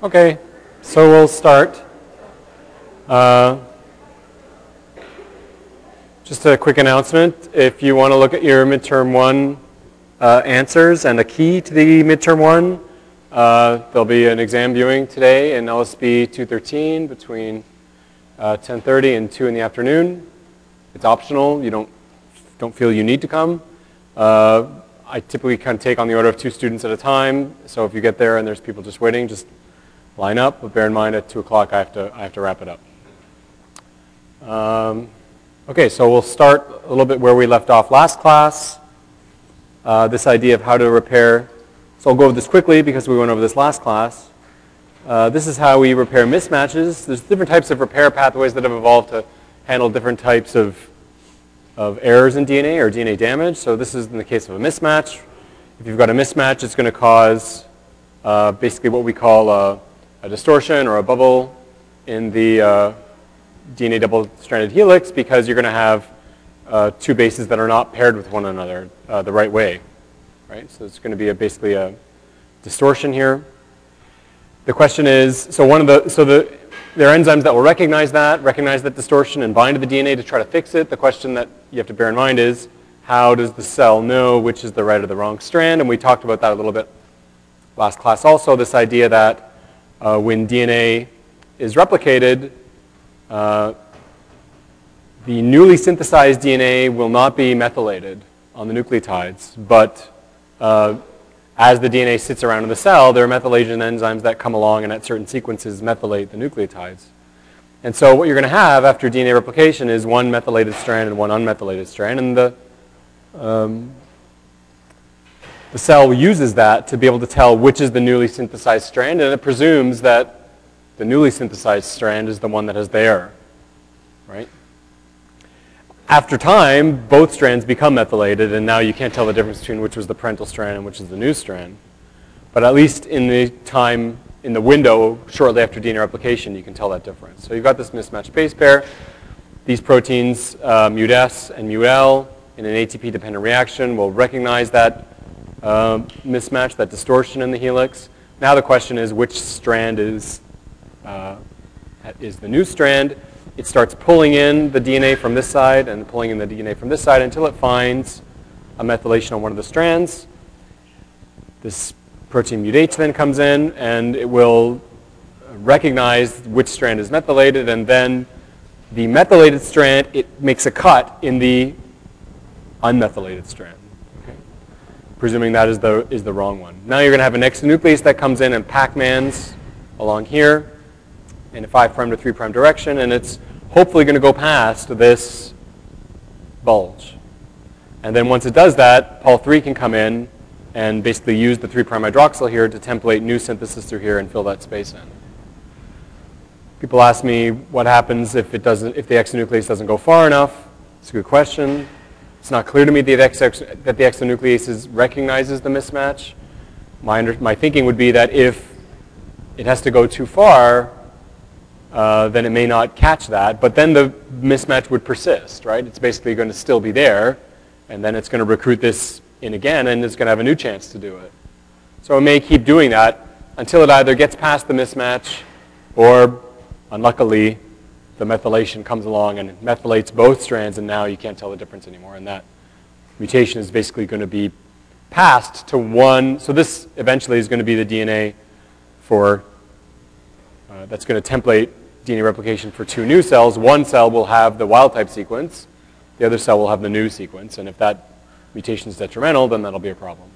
Okay, so we'll start. Uh, just a quick announcement. If you want to look at your midterm one uh, answers and a key to the midterm one, uh, there'll be an exam viewing today in LSB 213 between 10.30 uh, and 2 in the afternoon. It's optional. You don't, don't feel you need to come. Uh, I typically kind of take on the order of two students at a time. So if you get there and there's people just waiting, just line up, but bear in mind at 2 o'clock I have to, I have to wrap it up. Um, okay, so we'll start a little bit where we left off last class. Uh, this idea of how to repair. So I'll go over this quickly because we went over this last class. Uh, this is how we repair mismatches. There's different types of repair pathways that have evolved to handle different types of, of errors in DNA or DNA damage. So this is in the case of a mismatch. If you've got a mismatch, it's going to cause uh, basically what we call a a distortion or a bubble in the uh, DNA double-stranded helix because you're going to have uh, two bases that are not paired with one another uh, the right way, right? So it's going to be a, basically a distortion here. The question is, so one of the, so the, there are enzymes that will recognize that, recognize that distortion and bind to the DNA to try to fix it. The question that you have to bear in mind is, how does the cell know which is the right or the wrong strand? And we talked about that a little bit last class also, this idea that uh, when DNA is replicated, uh, the newly synthesized DNA will not be methylated on the nucleotides, but uh, as the DNA sits around in the cell, there are methylation enzymes that come along and at certain sequences methylate the nucleotides. And so what you're going to have after DNA replication is one methylated strand and one unmethylated strand, and the um, the cell uses that to be able to tell which is the newly synthesized strand, and it presumes that the newly synthesized strand is the one that has the right? After time, both strands become methylated, and now you can't tell the difference between which was the parental strand and which is the new strand. But at least in the time, in the window shortly after DNA replication, you can tell that difference. So you've got this mismatched base pair. These proteins, uh, MUT-S and MUT-L, in an ATP-dependent reaction will recognize that uh, mismatch, that distortion in the helix. Now the question is which strand is, uh, is the new strand. It starts pulling in the DNA from this side and pulling in the DNA from this side until it finds a methylation on one of the strands. This protein MUT-H then comes in and it will recognize which strand is methylated and then the methylated strand, it makes a cut in the unmethylated strand presuming that is the, is the wrong one. Now you're going to have an exonuclease that comes in and Pac-Mans along here in a 5' to three prime direction, and it's hopefully going to go past this bulge. And then once it does that, Pol 3 can come in and basically use the three prime hydroxyl here to template new synthesis through here and fill that space in. People ask me what happens if, it doesn't, if the exonuclease doesn't go far enough. It's a good question. It's not clear to me that the exonuclease recognizes the mismatch. My, my thinking would be that if it has to go too far, uh, then it may not catch that, but then the mismatch would persist, right? It's basically going to still be there, and then it's going to recruit this in again, and it's going to have a new chance to do it. So it may keep doing that until it either gets past the mismatch or, unluckily, the methylation comes along and methylates both strands, and now you can't tell the difference anymore. And that mutation is basically going to be passed to one. So this eventually is going to be the DNA for, uh, that's going to template DNA replication for two new cells. One cell will have the wild type sequence. The other cell will have the new sequence. And if that mutation is detrimental, then that'll be a problem.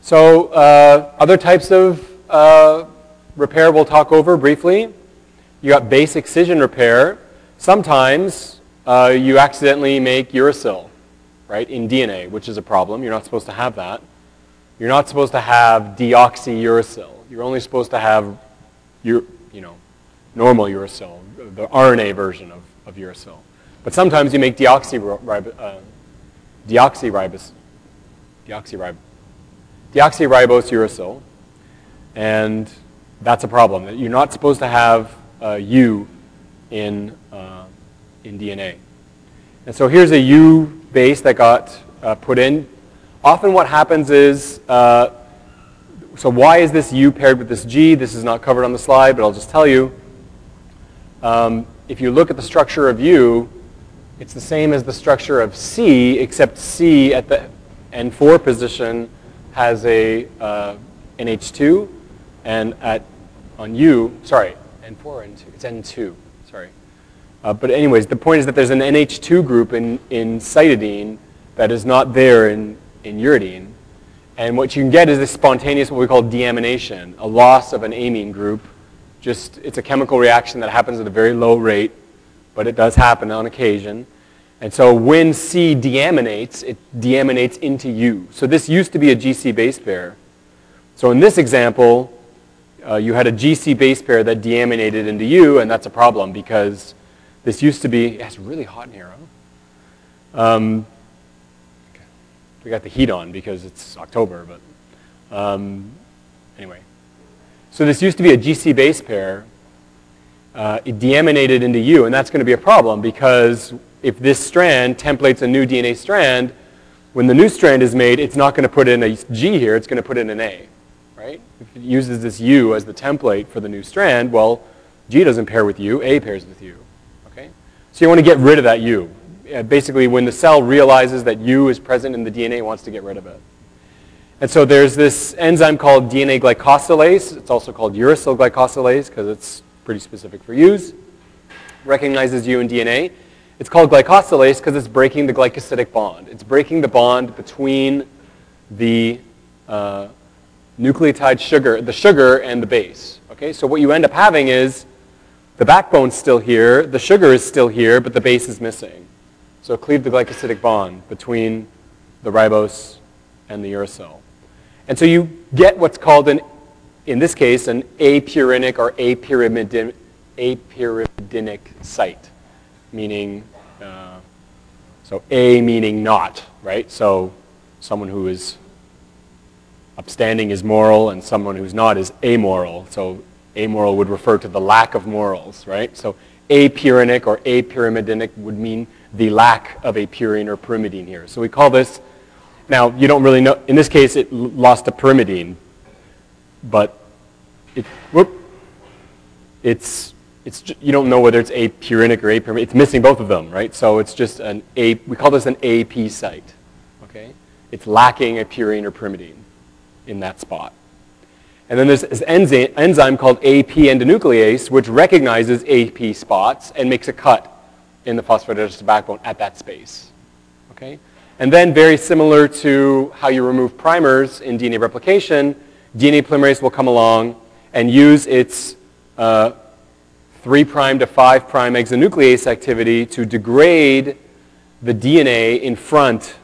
So uh, other types of uh, repair we'll talk over briefly. You got base excision repair. Sometimes uh, you accidentally make uracil, right, in DNA, which is a problem. You're not supposed to have that. You're not supposed to have deoxyuracil. You're only supposed to have, your, you know, normal uracil, the RNA version of, of uracil. But sometimes you make deoxyribose, uh, deoxyribose, deoxyribose, deoxyribose uracil, and that's a problem. You're not supposed to have U in, uh, in DNA. And so here's a U base that got uh, put in. Often what happens is, uh, so why is this U paired with this G? This is not covered on the slide, but I'll just tell you. Um, if you look at the structure of U, it's the same as the structure of C, except C at the N4 position has a uh, NH2, and at on U, sorry, N4 or N2? It's N2, sorry. Uh, but anyways, the point is that there's an NH2 group in, in cytidine that is not there in, in uridine. And what you can get is this spontaneous, what we call deamination, a loss of an amine group. Just, it's a chemical reaction that happens at a very low rate, but it does happen on occasion. And so when C deaminates, it deaminates into U. So this used to be a GC base pair. So in this example, uh, you had a GC base pair that deaminated into U, and that's a problem because this used to be, it's really hot in here, huh? Um, we got the heat on because it's October, but um, anyway. So this used to be a GC base pair. Uh, it deaminated into U, and that's going to be a problem because if this strand templates a new DNA strand, when the new strand is made, it's not going to put in a G here, it's going to put in an A, right? If it uses this U as the template for the new strand, well, G doesn't pair with U, A pairs with U. okay? So you want to get rid of that U. Uh, basically, when the cell realizes that U is present in the DNA, it wants to get rid of it. And so there's this enzyme called DNA glycosylase. It's also called uracil glycosylase because it's pretty specific for U's. Recognizes U in DNA. It's called glycosylase because it's breaking the glycosidic bond. It's breaking the bond between the uh, nucleotide sugar, the sugar and the base. Okay, so what you end up having is the backbone's still here, the sugar is still here, but the base is missing. So cleave the glycosidic bond between the ribose and the uracil. And so you get what's called, an, in this case, an apurinic or apyrimidin, apyrimidinic site, meaning, uh, so A meaning not, right? So someone who is upstanding is moral and someone who's not is amoral. So amoral would refer to the lack of morals, right? So apurinic or apyrimidinic would mean the lack of a purine or pyrimidine here. So we call this, now you don't really know, in this case it lost a pyrimidine, but it, whoop, it's, it's, you don't know whether it's apurinic or apyrimidinic, it's missing both of them, right? So it's just an A, we call this an AP site, okay? It's lacking a purine or pyrimidine in that spot. And then there's this enzyme, called AP endonuclease, which recognizes AP spots and makes a cut in the phosphodiester backbone at that space. Okay? And then very similar to how you remove primers in DNA replication, DNA polymerase will come along and use its uh, 3' to 5' exonuclease activity to degrade the DNA in front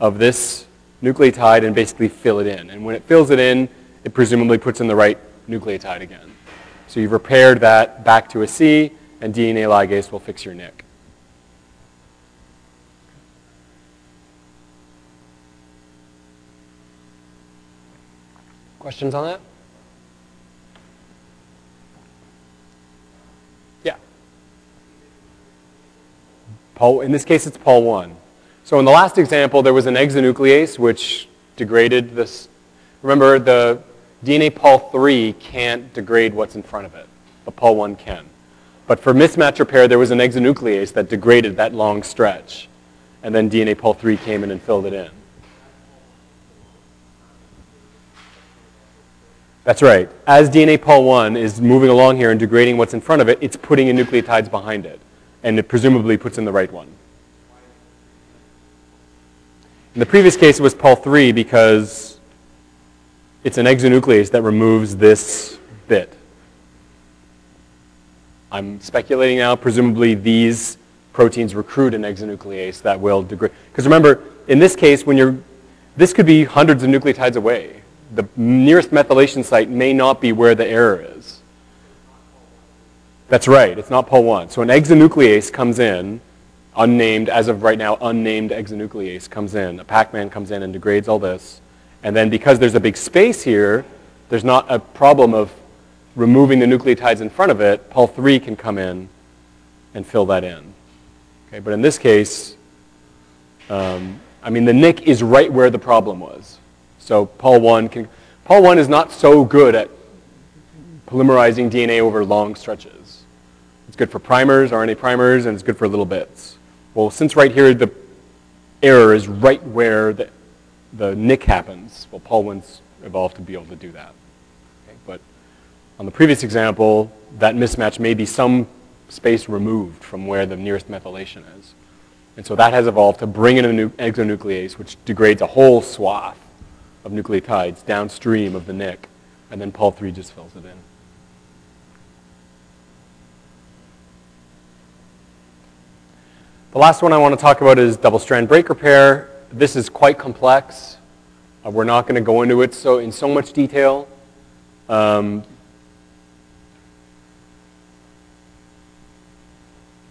of this nucleotide and basically fill it in. And when it fills it in, it presumably puts in the right nucleotide again. So you've repaired that back to a C, and DNA ligase will fix your nick. Questions on that? Yeah. Pol, in this case, it's Pol 1. So in the last example, there was an exonuclease which degraded this. Remember, the DNA Pol 3 can't degrade what's in front of it, but Pol 1 can. But for mismatch repair, there was an exonuclease that degraded that long stretch. And then DNA Pol 3 came in and filled it in. That's right. As DNA Pol 1 is moving along here and degrading what's in front of it, it's putting in nucleotides behind it. And it presumably puts in the right one. In the previous case, it was Pol 3 because it's an exonuclease that removes this bit. I'm speculating now, presumably these proteins recruit an exonuclease that will degrade. Because remember, in this case, when you're, this could be hundreds of nucleotides away. The nearest methylation site may not be where the error is. That's right, it's not POL1. So an exonuclease comes in, unnamed, as of right now, unnamed exonuclease comes in. A Pacman comes in and degrades all this. And then because there's a big space here, there's not a problem of removing the nucleotides in front of it. Pol 3 can come in and fill that in. Okay, but in this case, um, I mean, the nick is right where the problem was. So Pol 1 can, Pol 1 is not so good at polymerizing DNA over long stretches. It's good for primers, RNA primers, and it's good for little bits. Well, since right here the error is right where the, the nick happens, well, Pol 1's evolved to be able to do that. Okay? But on the previous example, that mismatch may be some space removed from where the nearest methylation is. And so that has evolved to bring in an exonuclease, which degrades a whole swath of nucleotides downstream of the nick, and then Pol 3 just fills it in. The last one I want to talk about is double-strand break repair. This is quite complex. Uh, we're not going to go into it so in so much detail. Um,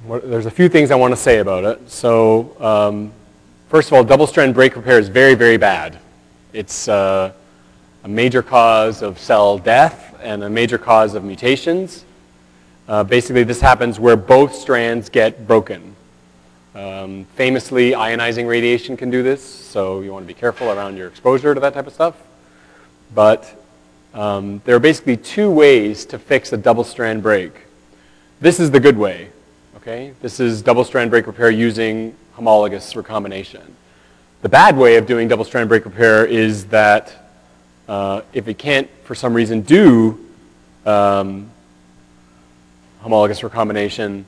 there's a few things I want to say about it. So um, first of all, double-strand break repair is very, very bad. It's uh, a major cause of cell death and a major cause of mutations. Uh, basically, this happens where both strands get broken. Um, famously, ionizing radiation can do this, so you want to be careful around your exposure to that type of stuff. But um, there are basically two ways to fix a double-strand break. This is the good way. Okay? This is double-strand break repair using homologous recombination. The bad way of doing double-strand break repair is that uh, if it can't, for some reason, do um, homologous recombination,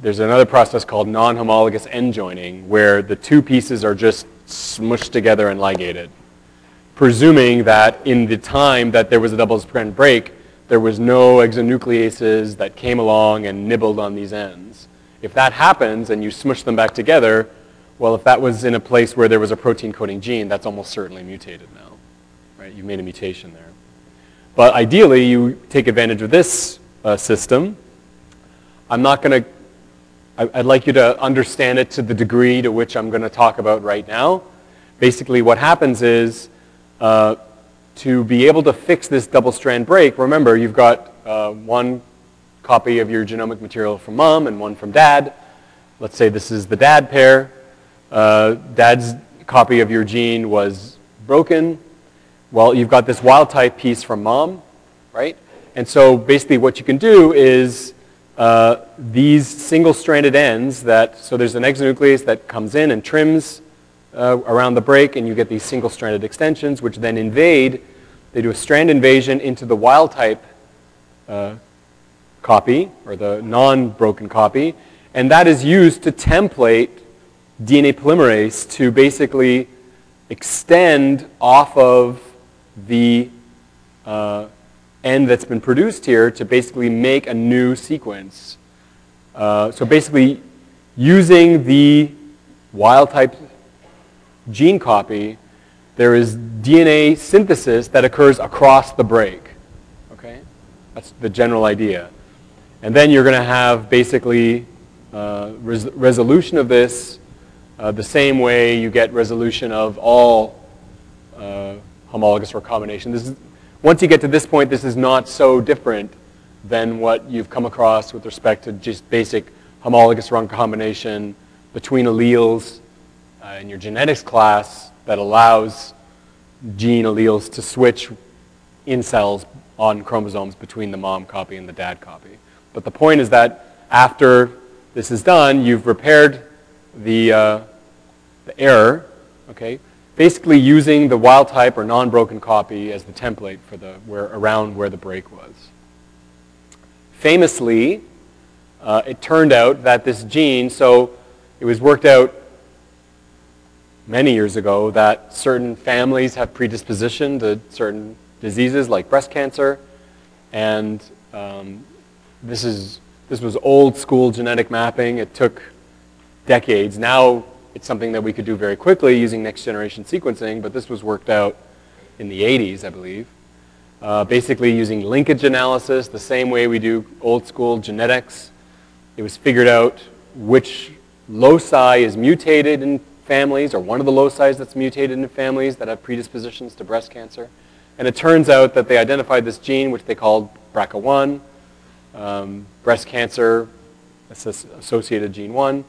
there's another process called non-homologous end joining where the two pieces are just smushed together and ligated, presuming that in the time that there was a double-strand break, there was no exonucleases that came along and nibbled on these ends. If that happens and you smush them back together, well, if that was in a place where there was a protein coding gene, that's almost certainly mutated now. Right? You made a mutation there. But ideally, you take advantage of this uh, system. I'm not going to, I'd like you to understand it to the degree to which I'm going to talk about right now. Basically, what happens is uh, to be able to fix this double strand break, remember you've got uh, one copy of your genomic material from mom and one from dad. Let's say this is the dad pair. Uh, dad's copy of your gene was broken. Well, you've got this wild type piece from mom, right? And so basically what you can do is uh, these single-stranded ends that, so there's an exonuclease that comes in and trims uh, around the break, and you get these single-stranded extensions, which then invade. They do a strand invasion into the wild type uh, copy, or the non-broken copy, and that is used to template DNA polymerase to basically extend off of the end that's been produced here to basically make a new sequence. Uh, so basically, using the wild type gene copy, there is DNA synthesis that occurs across the break. Okay? That's the general idea. And then you're going to have basically uh, res resolution of this uh, the same way you get resolution of all uh, homologous recombination. This is, once you get to this point, this is not so different than what you've come across with respect to just basic homologous recombination between alleles uh, in your genetics class that allows gene alleles to switch in cells on chromosomes between the mom copy and the dad copy. But the point is that after this is done, you've repaired the, uh, the error, okay, basically using the wild type or non-broken copy as the template for the, where, around where the break was. Famously, uh, it turned out that this gene, so it was worked out many years ago that certain families have predisposition to certain diseases like breast cancer, and um, this, is, this was old school genetic mapping. It took decades. Now it's something that we could do very quickly using next generation sequencing, but this was worked out in the 80s, I believe. Uh, basically using linkage analysis, the same way we do old school genetics. It was figured out which loci is mutated in families, or one of the loci that's mutated in families that have predispositions to breast cancer. And it turns out that they identified this gene, which they called BRCA1, um, breast cancer associated gene 1,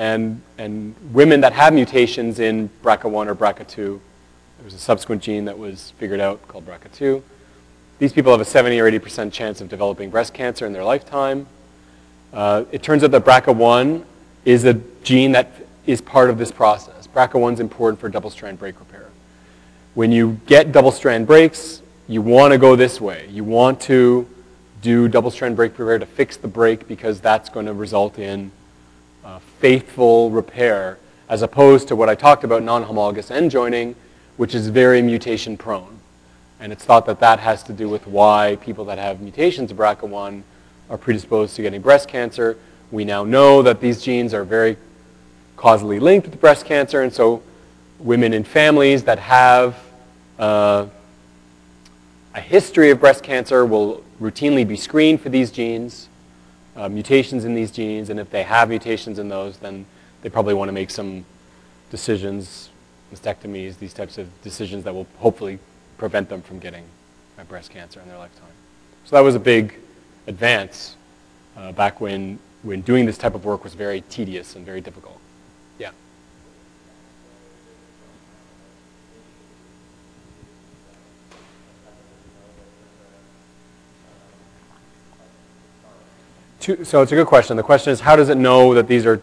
and, and women that have mutations in BRCA1 or BRCA2 There was a subsequent gene that was figured out called BRCA2. These people have a 70 or 80% chance of developing breast cancer in their lifetime. Uh, it turns out that BRCA1 is a gene that is part of this process. BRCA1 is important for double-strand break repair. When you get double-strand breaks, you want to go this way. You want to do double-strand break repair to fix the break because that's going to result in uh, faithful repair as opposed to what I talked about, non-homologous end joining, which is very mutation prone. And it's thought that that has to do with why people that have mutations of BRCA1 are predisposed to getting breast cancer. We now know that these genes are very causally linked with breast cancer, and so women in families that have uh, a history of breast cancer will routinely be screened for these genes, uh, mutations in these genes, and if they have mutations in those, then they probably want to make some decisions, mastectomies, these types of decisions that will hopefully prevent them from getting breast cancer in their lifetime. So that was a big advance uh, back when, when doing this type of work was very tedious and very difficult. Yeah. So it's a good question. The question is, how does it know that these are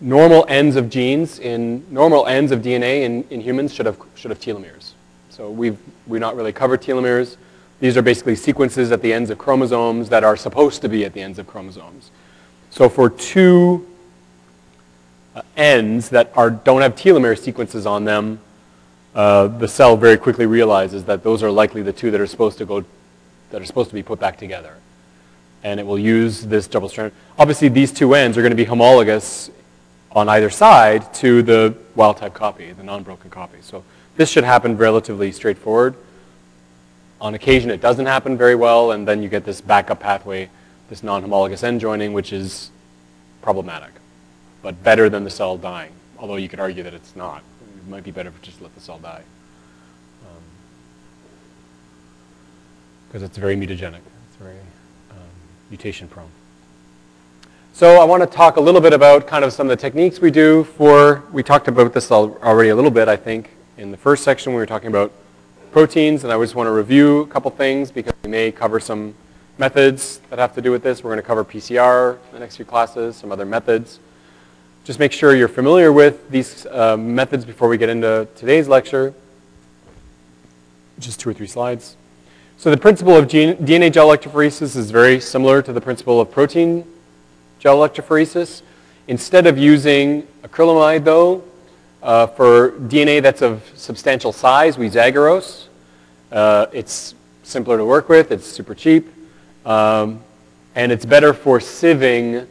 normal ends of genes in normal ends of DNA in, in humans should have should have telomeres. So we've we've not really covered telomeres. These are basically sequences at the ends of chromosomes that are supposed to be at the ends of chromosomes. So for two uh, ends that are don't have telomere sequences on them, uh, the cell very quickly realizes that those are likely the two that are supposed to go that are supposed to be put back together. And it will use this double strand. Obviously, these two ends are going to be homologous on either side to the wild type copy, the non-broken copy. So this should happen relatively straightforward. On occasion it doesn't happen very well and then you get this backup pathway, this non-homologous end joining which is problematic, but better than the cell dying, although you could argue that it's not. It might be better to just let the cell die. Because um, it's very mutagenic. Mutation prone. So I want to talk a little bit about kind of some of the techniques we do for, we talked about this already a little bit, I think, in the first section we were talking about proteins, and I just want to review a couple things because we may cover some methods that have to do with this. We're going to cover PCR in the next few classes, some other methods. Just make sure you're familiar with these uh, methods before we get into today's lecture. Just two or three slides. So the principle of DNA gel electrophoresis is very similar to the principle of protein gel electrophoresis. Instead of using acrylamide, though, uh, for DNA that's of substantial size, we use agarose. Uh, it's simpler to work with. It's super cheap. Um, and it's better for sieving.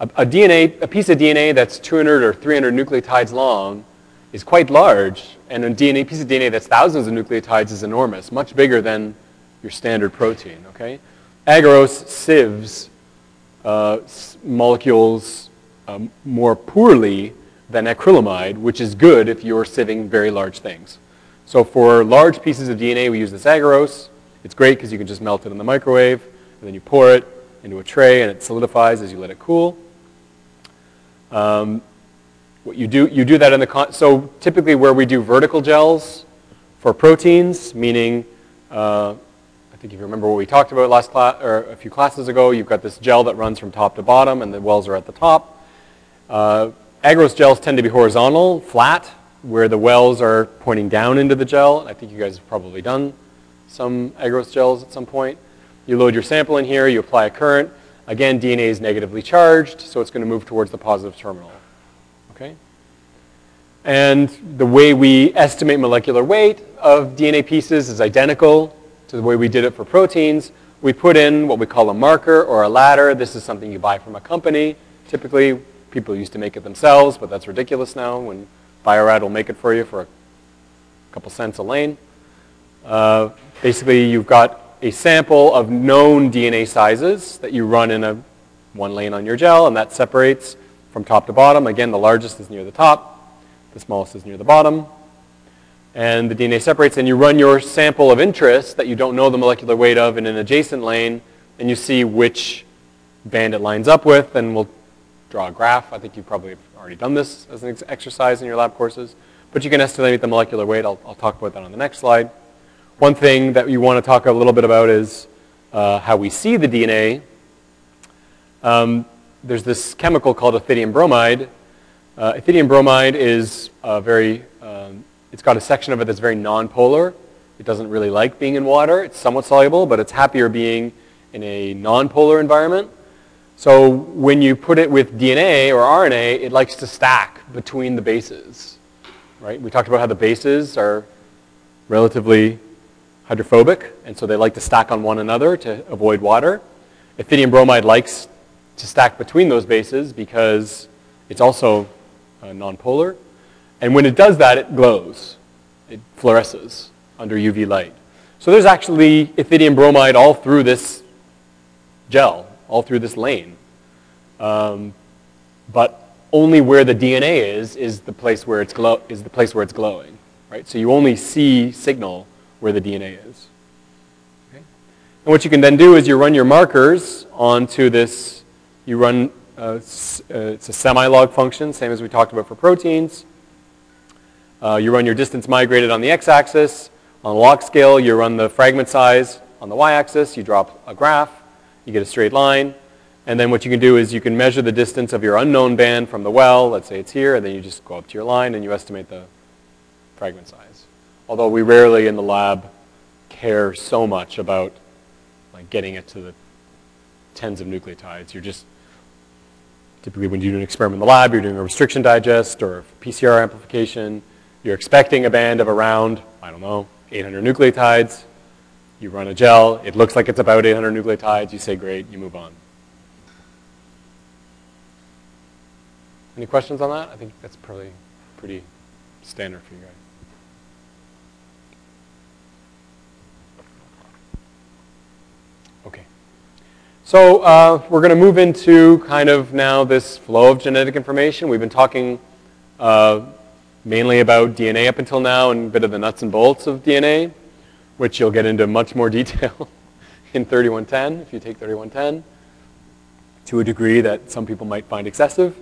A, a, DNA, a piece of DNA that's 200 or 300 nucleotides long is quite large. And a DNA, piece of DNA that's thousands of nucleotides is enormous, much bigger than your standard protein. Okay? Agarose sieves uh, molecules um, more poorly than acrylamide, which is good if you're sieving very large things. So for large pieces of DNA, we use this agarose. It's great because you can just melt it in the microwave, and then you pour it into a tray, and it solidifies as you let it cool. Um, what you do, you do that in the, so typically where we do vertical gels for proteins, meaning uh, I think if you remember what we talked about last class, or a few classes ago, you've got this gel that runs from top to bottom and the wells are at the top. Uh, agarose gels tend to be horizontal, flat, where the wells are pointing down into the gel. I think you guys have probably done some agarose gels at some point. You load your sample in here, you apply a current. Again, DNA is negatively charged, so it's going to move towards the positive terminal. Okay? And the way we estimate molecular weight of DNA pieces is identical to the way we did it for proteins. We put in what we call a marker or a ladder. This is something you buy from a company. Typically, people used to make it themselves, but that's ridiculous now when Bio-Rad will make it for you for a couple cents a lane. Uh, basically, you've got a sample of known DNA sizes that you run in a one lane on your gel, and that separates from top to bottom. Again, the largest is near the top. The smallest is near the bottom and the DNA separates, and you run your sample of interest that you don't know the molecular weight of in an adjacent lane, and you see which band it lines up with, and we'll draw a graph. I think you probably already done this as an exercise in your lab courses. but you can estimate the molecular weight. I'll, I'll talk about that on the next slide. One thing that you want to talk a little bit about is uh, how we see the DNA. Um, there's this chemical called ethidium bromide. Uh, ethidium bromide is a very, um, it's got a section of it that's very nonpolar. It doesn't really like being in water. It's somewhat soluble, but it's happier being in a nonpolar environment. So when you put it with DNA or RNA, it likes to stack between the bases. Right? We talked about how the bases are relatively hydrophobic, and so they like to stack on one another to avoid water. Ethidium bromide likes to stack between those bases because it's also uh, nonpolar. And when it does that, it glows. It fluoresces under UV light. So there's actually ethidium bromide all through this gel, all through this lane. Um, but only where the DNA is is the place where it's glow is the place where it's glowing, right? So you only see signal where the DNA is. Okay? And what you can then do is you run your markers onto this, you run, uh, uh, it's a semi-log function, same as we talked about for proteins. Uh, you run your distance migrated on the x-axis. On a log scale, you run the fragment size on the y-axis. You drop a graph. You get a straight line. And then what you can do is you can measure the distance of your unknown band from the well. Let's say it's here. And then you just go up to your line and you estimate the fragment size although we rarely in the lab care so much about like getting it to the tens of nucleotides. You're just typically when you do an experiment in the lab, you're doing a restriction digest or PCR amplification. You're expecting a band of around, I don't know, 800 nucleotides. You run a gel. It looks like it's about 800 nucleotides. You say, great, you move on. Any questions on that? I think that's probably pretty standard for you guys. Okay. So uh, we're going to move into kind of now this flow of genetic information. We've been talking uh, mainly about DNA up until now and a bit of the nuts and bolts of DNA, which you'll get into much more detail in 3110 if you take 3110 to a degree that some people might find excessive,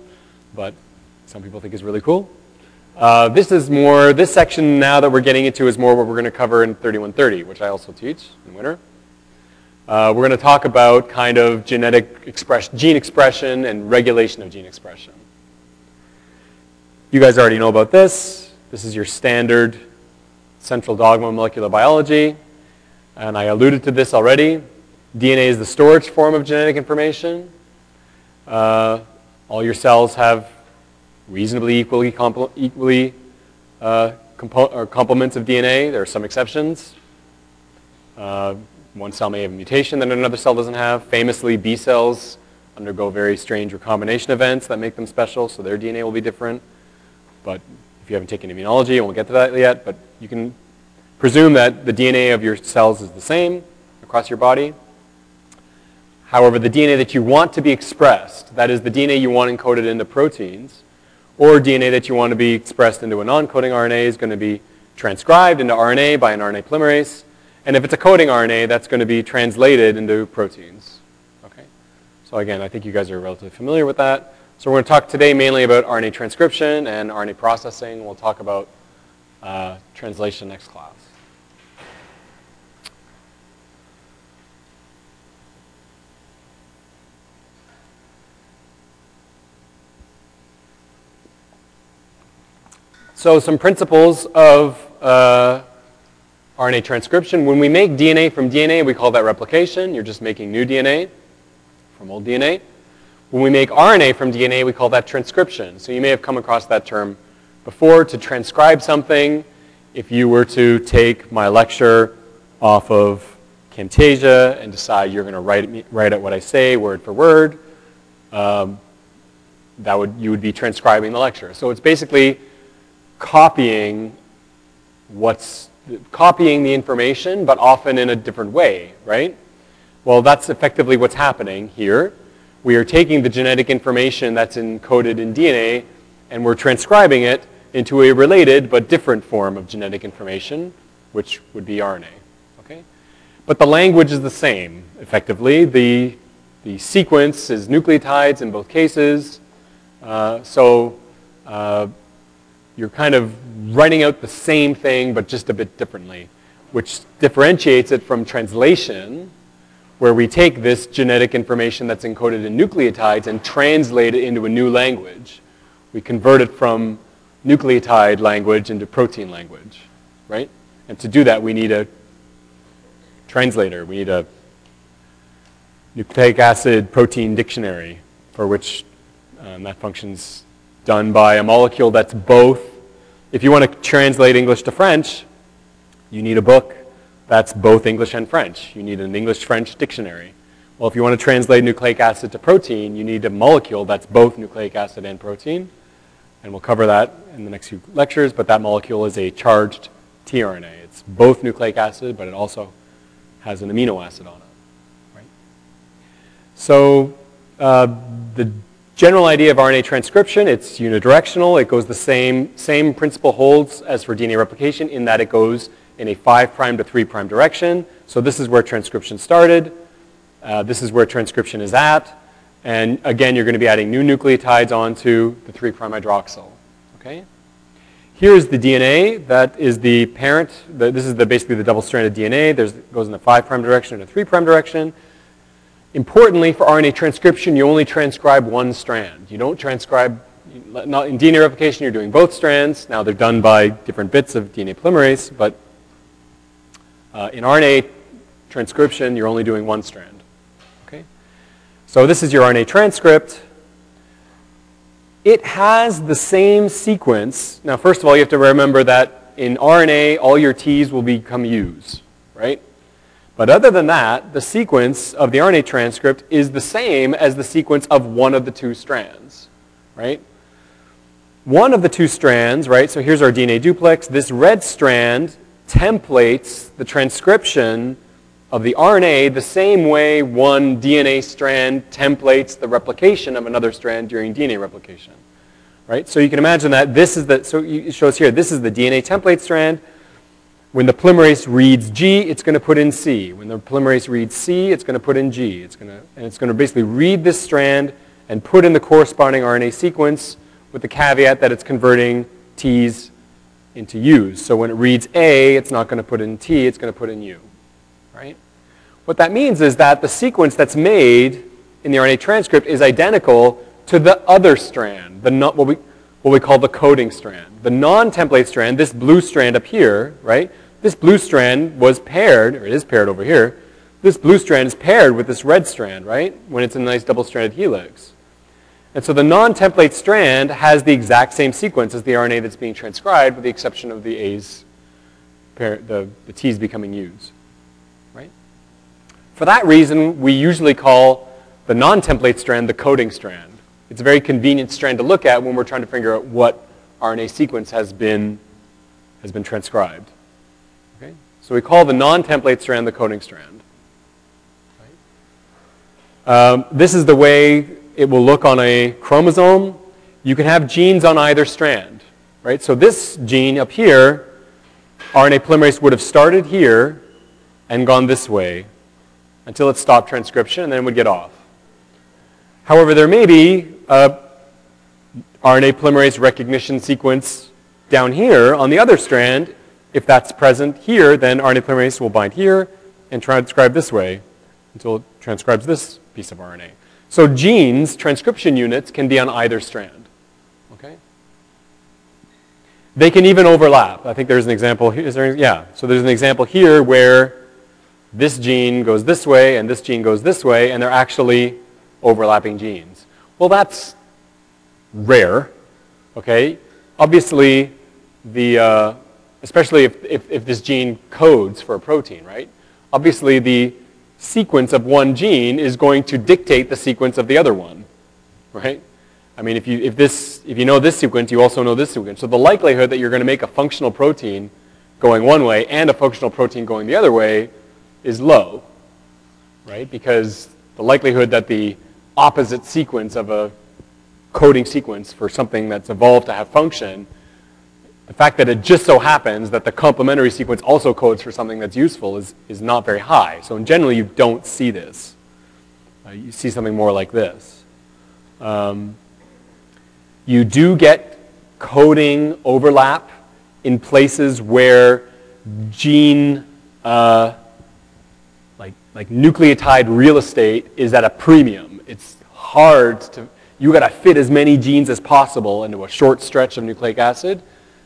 but some people think is really cool. Uh, this is more, this section now that we're getting into is more what we're going to cover in 3130, which I also teach in winter. Uh, we're going to talk about kind of genetic expression, gene expression and regulation of gene expression. You guys already know about this. This is your standard central dogma of molecular biology. And I alluded to this already. DNA is the storage form of genetic information. Uh, all your cells have reasonably equally, equally uh, complements of DNA. There are some exceptions. Uh, one cell may have a mutation that another cell doesn't have. Famously, B cells undergo very strange recombination events that make them special, so their DNA will be different. But if you haven't taken immunology, I won't get to that yet, but you can presume that the DNA of your cells is the same across your body. However, the DNA that you want to be expressed, that is the DNA you want encoded into proteins, or DNA that you want to be expressed into a non-coding RNA is going to be transcribed into RNA by an RNA polymerase, and if it's a coding RNA, that's going to be translated into proteins. Okay? So again, I think you guys are relatively familiar with that. So we're going to talk today mainly about RNA transcription and RNA processing. We'll talk about uh, translation next class. So some principles of uh, RNA transcription. When we make DNA from DNA, we call that replication. You're just making new DNA from old DNA. When we make RNA from DNA, we call that transcription. So you may have come across that term before. To transcribe something, if you were to take my lecture off of Camtasia and decide you're going to write, write out what I say word for word, um, that would, you would be transcribing the lecture. So it's basically copying what's copying the information, but often in a different way, right? Well, that's effectively what's happening here. We are taking the genetic information that's encoded in DNA and we're transcribing it into a related but different form of genetic information, which would be RNA. Okay? But the language is the same, effectively. The, the sequence is nucleotides in both cases. Uh, so uh, you're kind of writing out the same thing but just a bit differently, which differentiates it from translation, where we take this genetic information that's encoded in nucleotides and translate it into a new language. We convert it from nucleotide language into protein language, right? And to do that, we need a translator. We need a nucleic acid protein dictionary for which um, that function's done by a molecule that's both, if you want to translate English to French, you need a book that's both English and French. You need an English-French dictionary. Well, if you want to translate nucleic acid to protein, you need a molecule that's both nucleic acid and protein. And we'll cover that in the next few lectures, but that molecule is a charged tRNA. It's both nucleic acid, but it also has an amino acid on it. Right? So uh, the general idea of RNA transcription, it's unidirectional. It goes the same, same principle holds as for DNA replication in that it goes in a 5' to 3' direction. So this is where transcription started. Uh, this is where transcription is at. And again, you're going to be adding new nucleotides onto the 3' hydroxyl. Okay? Here's the DNA. That is the parent. The, this is the, basically the double-stranded DNA. There's, it goes in the 5' direction and a 3' direction. Importantly, for RNA transcription, you only transcribe one strand. You don't transcribe, not in DNA replication, you're doing both strands. Now, they're done by different bits of DNA polymerase, but uh, in RNA transcription, you're only doing one strand. Okay? So this is your RNA transcript. It has the same sequence. Now, first of all, you have to remember that in RNA, all your T's will become U's, right? But other than that, the sequence of the RNA transcript is the same as the sequence of one of the two strands, right? One of the two strands, right, so here's our DNA duplex. This red strand templates the transcription of the RNA the same way one DNA strand templates the replication of another strand during DNA replication. Right? So you can imagine that this is the, so it shows here, this is the DNA template strand. When the polymerase reads G, it's going to put in C. When the polymerase reads C, it's going to put in G. It's going to, and it's going to basically read this strand and put in the corresponding RNA sequence with the caveat that it's converting T's into U's. So when it reads A, it's not going to put in T, it's going to put in U. Right? What that means is that the sequence that's made in the RNA transcript is identical to the other strand, the what, we, what we call the coding strand. The non-template strand, this blue strand up here, right? This blue strand was paired, or it is paired over here. This blue strand is paired with this red strand, right? When it's a nice double-stranded helix. And so the non-template strand has the exact same sequence as the RNA that's being transcribed, with the exception of the A's, the, the T's becoming U's, right? For that reason, we usually call the non-template strand the coding strand. It's a very convenient strand to look at when we're trying to figure out what RNA sequence has been, has been transcribed. Okay? So we call the non-template strand the coding strand. Um, this is the way it will look on a chromosome. You can have genes on either strand, right? So this gene up here, RNA polymerase would have started here and gone this way until it stopped transcription and then would get off. However, there may be a RNA polymerase recognition sequence down here on the other strand if that's present here, then RNA polymerase will bind here and transcribe this way until it transcribes this piece of RNA. So genes, transcription units, can be on either strand. Okay? They can even overlap. I think there's an example. Is there, yeah. So there's an example here where this gene goes this way and this gene goes this way, and they're actually overlapping genes. Well, that's rare. Okay? Obviously, the, uh, especially if, if, if this gene codes for a protein, right? Obviously, the sequence of one gene is going to dictate the sequence of the other one, right? I mean, if you, if, this, if you know this sequence, you also know this sequence. So the likelihood that you're going to make a functional protein going one way and a functional protein going the other way is low, right? Because the likelihood that the opposite sequence of a coding sequence for something that's evolved to have function the fact that it just so happens that the complementary sequence also codes for something that's useful is, is not very high. So in general, you don't see this. Uh, you see something more like this. Um, you do get coding overlap in places where gene, uh, like, like nucleotide real estate is at a premium. It's hard to, you gotta fit as many genes as possible into a short stretch of nucleic acid.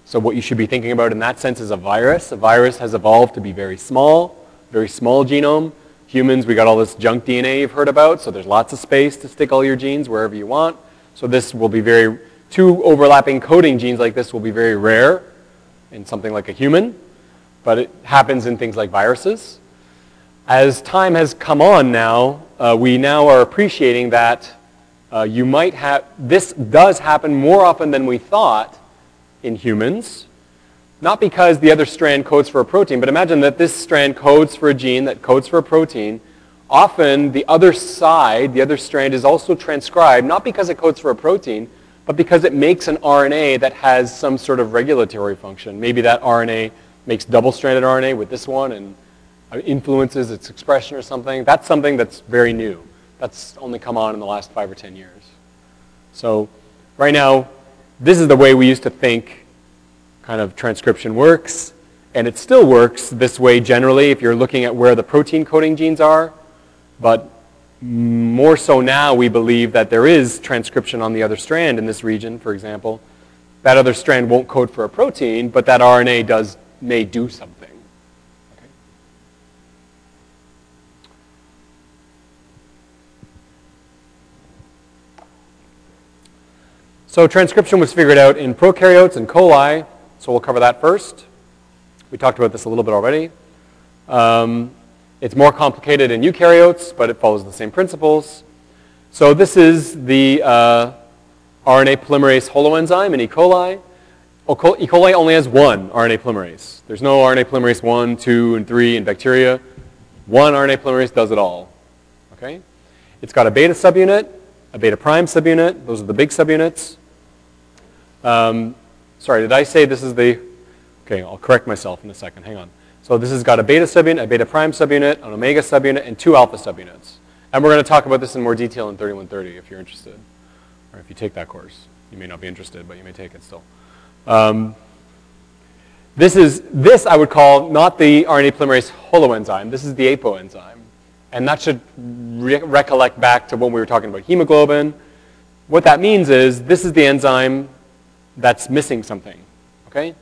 So what you should be thinking about in that sense is a virus. A virus has evolved to be very small, very small genome. Humans, we got all this junk DNA you've heard about, so there's lots of space to stick all your genes wherever you want. So this will be very, two overlapping coding genes like this will be very rare in something like a human, but it happens in things like viruses. As time has come on now, uh, we now are appreciating that uh, you might have, this does happen more often than we thought in humans. Not because the other strand codes for a protein, but imagine that this strand codes for a gene that codes for a protein. Often the other side, the other strand is also transcribed, not because it codes for a protein, but because it makes an RNA that has some sort of regulatory function. Maybe that RNA makes double-stranded RNA with this one and uh, influences its expression or something. That's something that's very new. That's only come on in the last five or 10 years. So right now, this is the way we used to think kind of transcription works. And it still works this way generally if you're looking at where the protein coding genes are. But more so now we believe that there is transcription on the other strand in this region, for example. That other strand won't code for a protein, but that RNA does, may do something. Okay. So transcription was figured out in prokaryotes and coli. So we'll cover that first. We talked about this a little bit already. Um, it's more complicated in eukaryotes, but it follows the same principles. So this is the uh, RNA polymerase holoenzyme in E. coli. E. coli only has one RNA polymerase. There's no RNA polymerase 1, 2, and 3 in bacteria. One RNA polymerase does it all. Okay? It's got a beta subunit, a beta prime subunit. Those are the big subunits. Um, Sorry, did I say this is the, okay, I'll correct myself in a second, hang on. So this has got a beta subunit, a beta prime subunit, an omega subunit, and two alpha subunits. And we're going to talk about this in more detail in 3130 if you're interested, or if you take that course. You may not be interested, but you may take it still. Um, this is, this I would call not the RNA polymerase holoenzyme, this is the apoenzyme. And that should re recollect back to when we were talking about hemoglobin. What that means is this is the enzyme that's missing something, okay?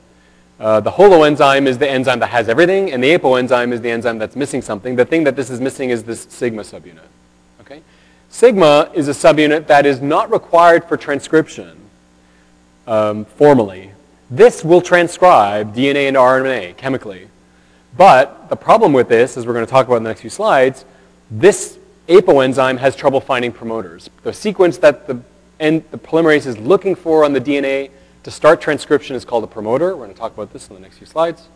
Uh, the holoenzyme is the enzyme that has everything, and the apoenzyme is the enzyme that's missing something. The thing that this is missing is this sigma subunit, okay? Sigma is a subunit that is not required for transcription um, formally. This will transcribe DNA into RNA chemically. But the problem with this, as we're going to talk about in the next few slides, this apoenzyme has trouble finding promoters. The sequence that the, and the polymerase is looking for on the DNA to start transcription is called a promoter. We're going to talk about this in the next few slides.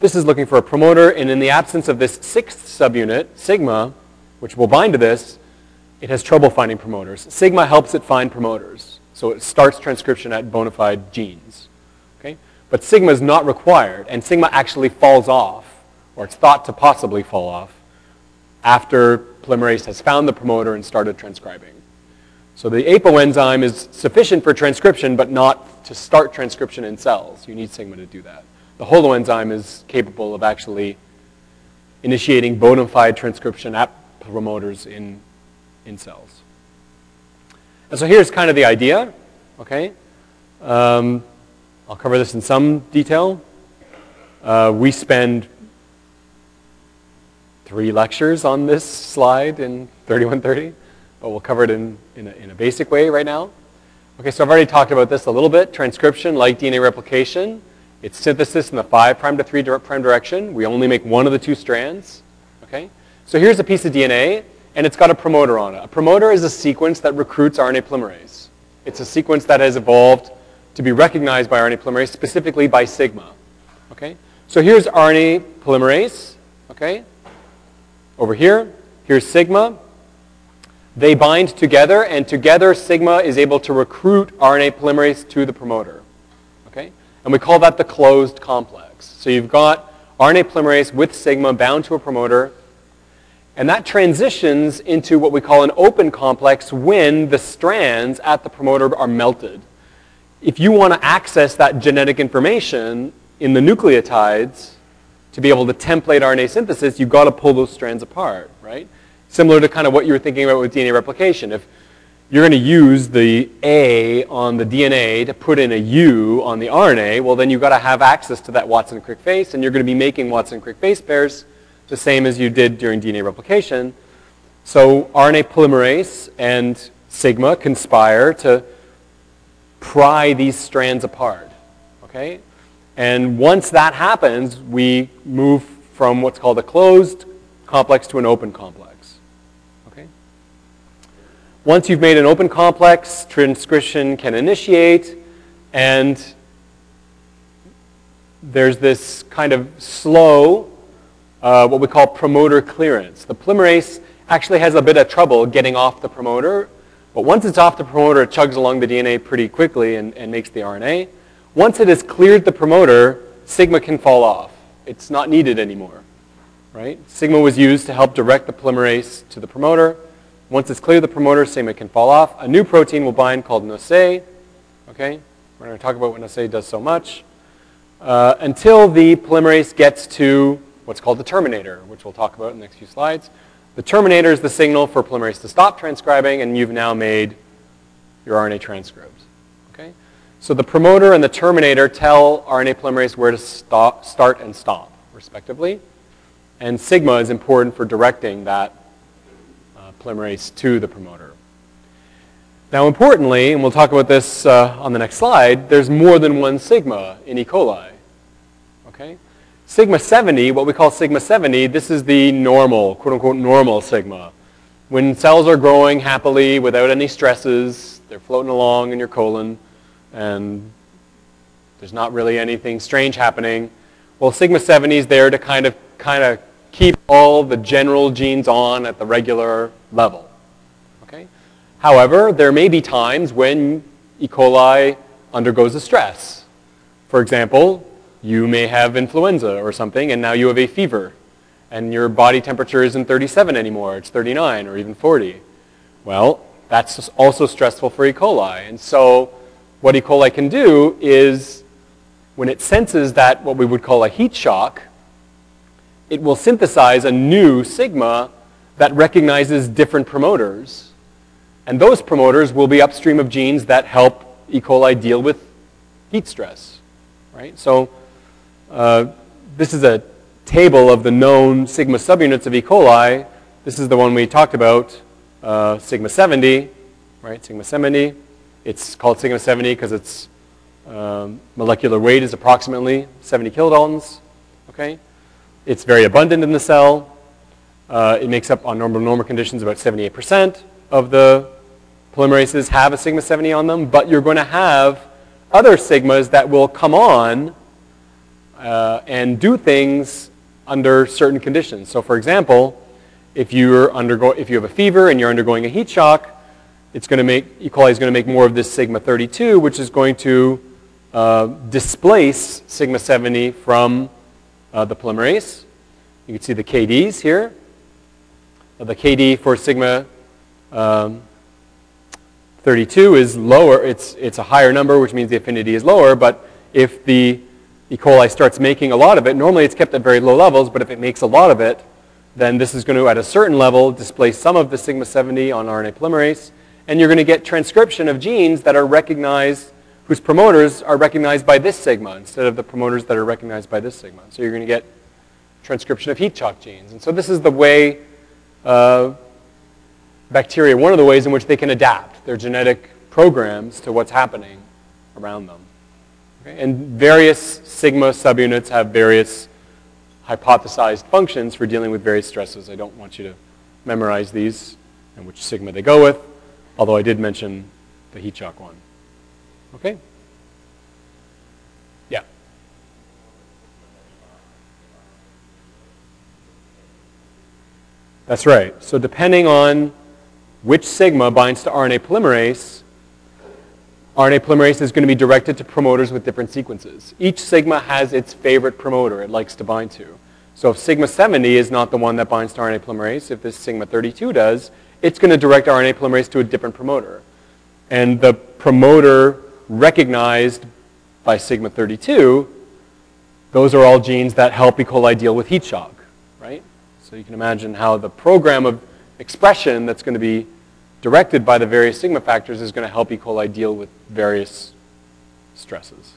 This is looking for a promoter, and in the absence of this sixth subunit, sigma, which will bind to this, it has trouble finding promoters. Sigma helps it find promoters. So it starts transcription at bona fide genes. Okay? But sigma is not required, and sigma actually falls off, or it's thought to possibly fall off, after polymerase has found the promoter and started transcribing. So the APO enzyme is sufficient for transcription, but not to start transcription in cells. You need sigma to do that. The holoenzyme is capable of actually initiating bona fide transcription at promoters in, in cells. And so here's kind of the idea, okay? Um, I'll cover this in some detail. Uh, we spend three lectures on this slide in 3130, but we'll cover it in, in, a, in a basic way right now. Okay, so I've already talked about this a little bit. Transcription, like DNA replication, it's synthesis in the 5' prime to 3' prime direction. We only make one of the two strands. Okay? So here's a piece of DNA, and it's got a promoter on it. A promoter is a sequence that recruits RNA polymerase. It's a sequence that has evolved to be recognized by RNA polymerase, specifically by sigma. Okay? So here's RNA polymerase. Okay? Over here, here's sigma. They bind together, and together sigma is able to recruit RNA polymerase to the promoter. Okay? And we call that the closed complex. So you've got RNA polymerase with sigma bound to a promoter, and that transitions into what we call an open complex when the strands at the promoter are melted. if you want to access that genetic information in the nucleotides to be able to template RNA synthesis, you've got to pull those strands apart, right? Similar to kind of what you were thinking about with DNA replication. If you're going to use the A on the DNA to put in a U on the RNA, well then you've got to have access to that Watson-Crick face, and you're going to be making Watson-Crick base pairs the same as you did during DNA replication. So RNA polymerase and sigma conspire to pry these strands apart, okay? And once that happens, we move from what's called a closed complex to an open complex, okay? Once you've made an open complex, transcription can initiate, and there's this kind of slow, uh, what we call promoter clearance. The polymerase actually has a bit of trouble getting off the promoter. But once it's off the promoter, it chugs along the DNA pretty quickly and, and makes the RNA. Once it has cleared the promoter, sigma can fall off. It's not needed anymore. Right? Sigma was used to help direct the polymerase to the promoter. Once it's cleared the promoter, sigma can fall off. A new protein will bind called NusA. Okay? We're going to talk about what NusA does so much. Uh, until the polymerase gets to what's called the terminator, which we'll talk about in the next few slides. The terminator is the signal for polymerase to stop transcribing, and you've now made your RNA transcript. So the promoter and the terminator tell RNA polymerase where to stop, start and stop, respectively. And sigma is important for directing that uh, polymerase to the promoter. Now importantly, and we'll talk about this uh, on the next slide, there's more than one sigma in E. coli. Okay? Sigma 70, what we call sigma 70, this is the normal, quote unquote normal sigma. When cells are growing happily without any stresses, they're floating along in your colon, and there's not really anything strange happening. Well, sigma 70 is there to kind of, kind of keep all the general genes on at the regular level. Okay? However, there may be times when E. coli undergoes a stress. For example, you may have influenza or something, and now you have a fever, and your body temperature isn't 37 anymore, it's 39 or even 40. Well, that's also stressful for E. coli. And so what E. coli can do is when it senses that what we would call a heat shock, it will synthesize a new sigma that recognizes different promoters. And those promoters will be upstream of genes that help E. coli deal with heat stress. Right? So uh, this is a table of the known sigma subunits of E. coli. This is the one we talked about, uh, sigma 70, right, sigma 70. It's called sigma 70 because its um, molecular weight is approximately 70 kilodaltons, okay? It's very abundant in the cell. Uh, it makes up on normal normal conditions about 78% of the polymerases have a sigma 70 on them, but you're going to have other sigmas that will come on uh, and do things under certain conditions. So for example, if, you're undergo if you have a fever and you're undergoing a heat shock, it's going to make, E. coli is going to make more of this sigma 32, which is going to uh, displace sigma 70 from uh, the polymerase. You can see the KDs here. Uh, the KD for sigma um, 32 is lower. It's, it's a higher number, which means the affinity is lower. But if the E. coli starts making a lot of it, normally it's kept at very low levels, but if it makes a lot of it, then this is going to, at a certain level, displace some of the sigma 70 on RNA polymerase, and you're going to get transcription of genes that are recognized, whose promoters are recognized by this sigma instead of the promoters that are recognized by this sigma. So you're going to get transcription of heat shock genes. And so this is the way uh, bacteria, one of the ways in which they can adapt their genetic programs to what's happening around them. Okay? And various sigma subunits have various hypothesized functions for dealing with various stresses. I don't want you to memorize these and which sigma they go with, although I did mention the heat shock one. Okay? Yeah. That's right. So depending on which sigma binds to RNA polymerase, RNA polymerase is going to be directed to promoters with different sequences. Each sigma has its favorite promoter it likes to bind to. So if sigma 70 is not the one that binds to RNA polymerase, if this sigma 32 does, it's going to direct RNA polymerase to a different promoter. And the promoter recognized by sigma 32, those are all genes that help E. coli deal with heat shock, right? So you can imagine how the program of expression that's going to be directed by the various sigma factors is going to help E. coli deal with various stresses.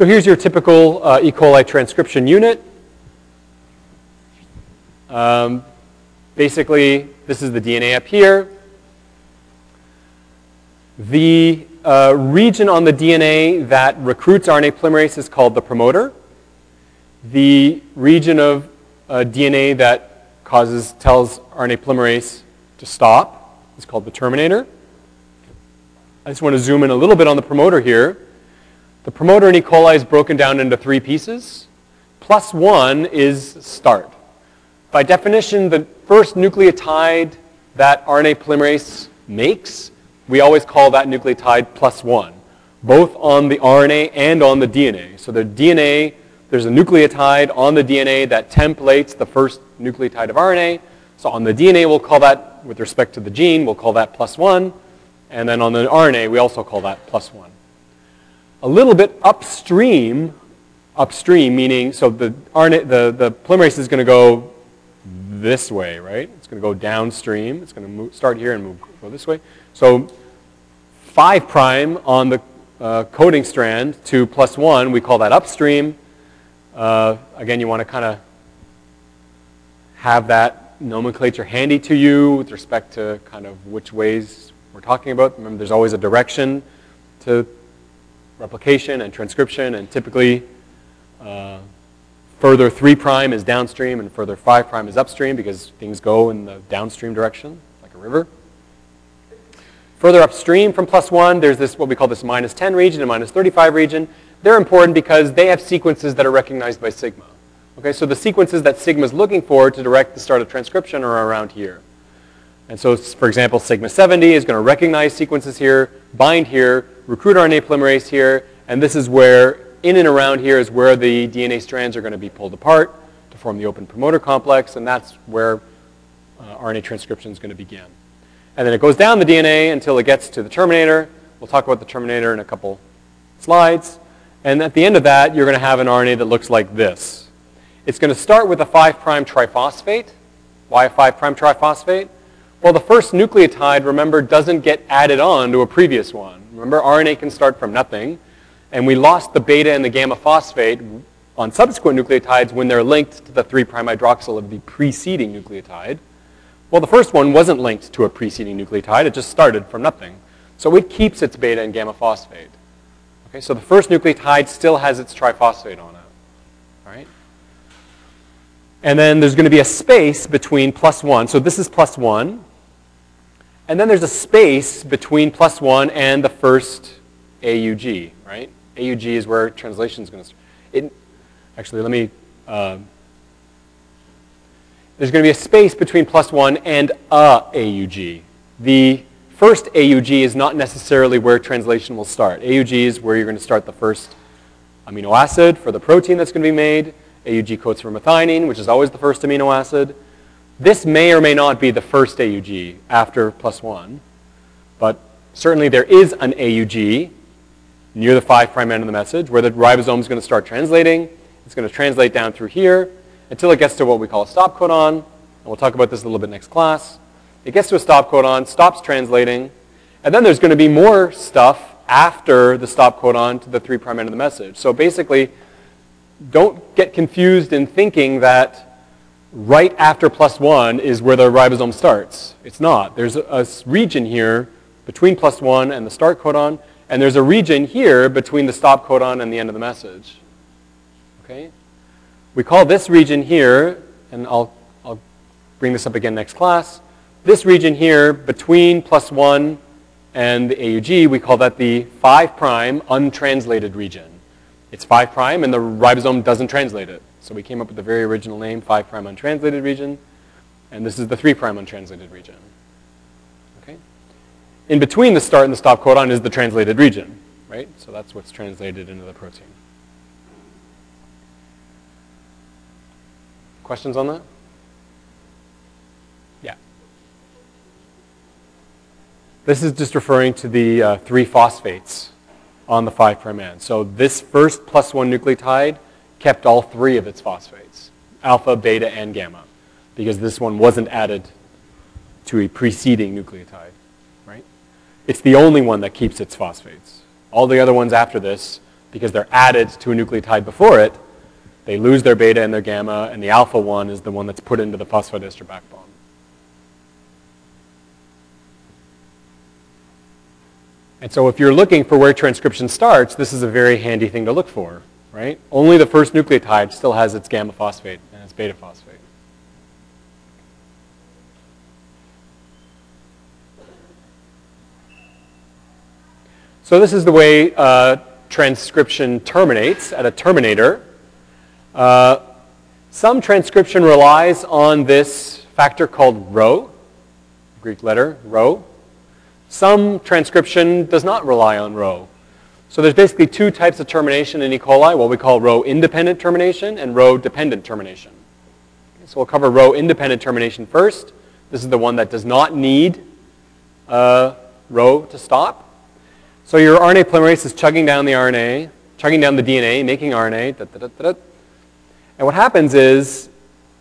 So here's your typical uh, E. coli transcription unit. Um, basically, this is the DNA up here. The uh, region on the DNA that recruits RNA polymerase is called the promoter. The region of uh, DNA that causes, tells RNA polymerase to stop is called the terminator. I just want to zoom in a little bit on the promoter here. The promoter in E. coli is broken down into three pieces. Plus one is start. By definition, the first nucleotide that RNA polymerase makes, we always call that nucleotide plus one, both on the RNA and on the DNA. So the DNA, there's a nucleotide on the DNA that templates the first nucleotide of RNA. So on the DNA, we'll call that, with respect to the gene, we'll call that plus one. And then on the RNA, we also call that plus one. A little bit upstream, upstream meaning, so the, RNA, the, the polymerase is going to go this way, right? It's going to go downstream. It's going to move, start here and move, go this way. So 5 prime on the uh, coding strand to plus 1, we call that upstream. Uh, again, you want to kind of have that nomenclature handy to you with respect to kind of which ways we're talking about. Remember, there's always a direction to replication and transcription, and typically uh, Further 3' prime is downstream and further 5' prime is upstream because things go in the downstream direction, like a river. Further upstream from plus 1, there's this what we call this minus 10 region and minus 35 region. They're important because they have sequences that are recognized by sigma. Okay, so the sequences that sigma is looking for to direct the start of transcription are around here. And so, for example, sigma 70 is going to recognize sequences here, bind here, recruit RNA polymerase here, and this is where in and around here is where the DNA strands are going to be pulled apart to form the open promoter complex, and that's where uh, RNA transcription is going to begin. And then it goes down the DNA until it gets to the terminator. We'll talk about the terminator in a couple slides. And at the end of that, you're going to have an RNA that looks like this. It's going to start with a 5' triphosphate. Why a 5' triphosphate? Well, the first nucleotide, remember, doesn't get added on to a previous one. Remember, RNA can start from nothing and we lost the beta and the gamma phosphate on subsequent nucleotides when they're linked to the 3' hydroxyl of the preceding nucleotide. Well, the first one wasn't linked to a preceding nucleotide. It just started from nothing. So it keeps its beta and gamma phosphate. Okay, so the first nucleotide still has its triphosphate on it. All right? And then there's going to be a space between plus 1. So this is plus 1. And then there's a space between plus 1 and the first AUG, right? AUG is where translation is going to start. actually, let me, uh, there's going to be a space between plus one and a AUG. The first AUG is not necessarily where translation will start. AUG is where you're going to start the first amino acid for the protein that's going to be made. AUG codes for methionine, which is always the first amino acid. This may or may not be the first AUG after plus one, but certainly there is an AUG near the 5' prime end of the message, where the ribosome is going to start translating. It's going to translate down through here until it gets to what we call a stop codon. And we'll talk about this a little bit next class. It gets to a stop codon, stops translating, and then there's going to be more stuff after the stop codon to the 3' prime end of the message. So basically, don't get confused in thinking that right after plus 1 is where the ribosome starts. It's not. There's a, a region here between plus 1 and the start codon and there's a region here between the stop codon and the end of the message. Okay? We call this region here, and I'll, I'll bring this up again next class, this region here between plus 1 and the AUG, we call that the 5' untranslated region. It's 5' and the ribosome doesn't translate it. So we came up with the very original name, 5' untranslated region, and this is the 3' untranslated region. Okay? In between the start and the stop codon is the translated region, right? So that's what's translated into the protein. questions on that? Yeah. This is just referring to the uh, three phosphates on the 5' end. So this first plus one nucleotide kept all three of its phosphates, alpha, beta, and gamma, because this one wasn't added to a preceding nucleotide, right? It's the only one that keeps its phosphates. All the other ones after this, because they're added to a nucleotide before it, they lose their beta and their gamma, and the alpha one is the one that's put into the phosphodiester backbone. And so if you're looking for where transcription starts, this is a very handy thing to look for, right? Only the first nucleotide still has its gamma phosphate and its beta phosphate. So this is the way uh, transcription terminates at a terminator. Uh, some transcription relies on this factor called rho, Greek letter, rho. Some transcription does not rely on rho. So there's basically two types of termination in E. coli, what we call rho-independent termination and rho-dependent termination. So we'll cover rho-independent termination first. This is the one that does not need uh, rho to stop. So your RNA polymerase is chugging down the RNA, chugging down the DNA, making RNA. Da, da, da, and what happens is,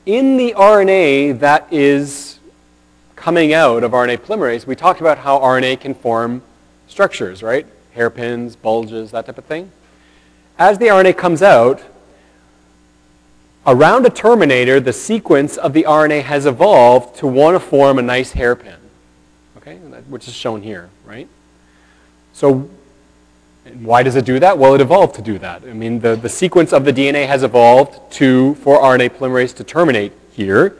in the RNA that is coming out of RNA polymerase, we talked about how RNA can form structures, right? Hairpins, bulges, that type of thing. As the RNA comes out, around a terminator, the sequence of the RNA has evolved to want to form a nice hairpin, okay, which is shown here, right? So why does it do that? Well, it evolved to do that. I mean, the, the sequence of the DNA has evolved to, for RNA polymerase to terminate here.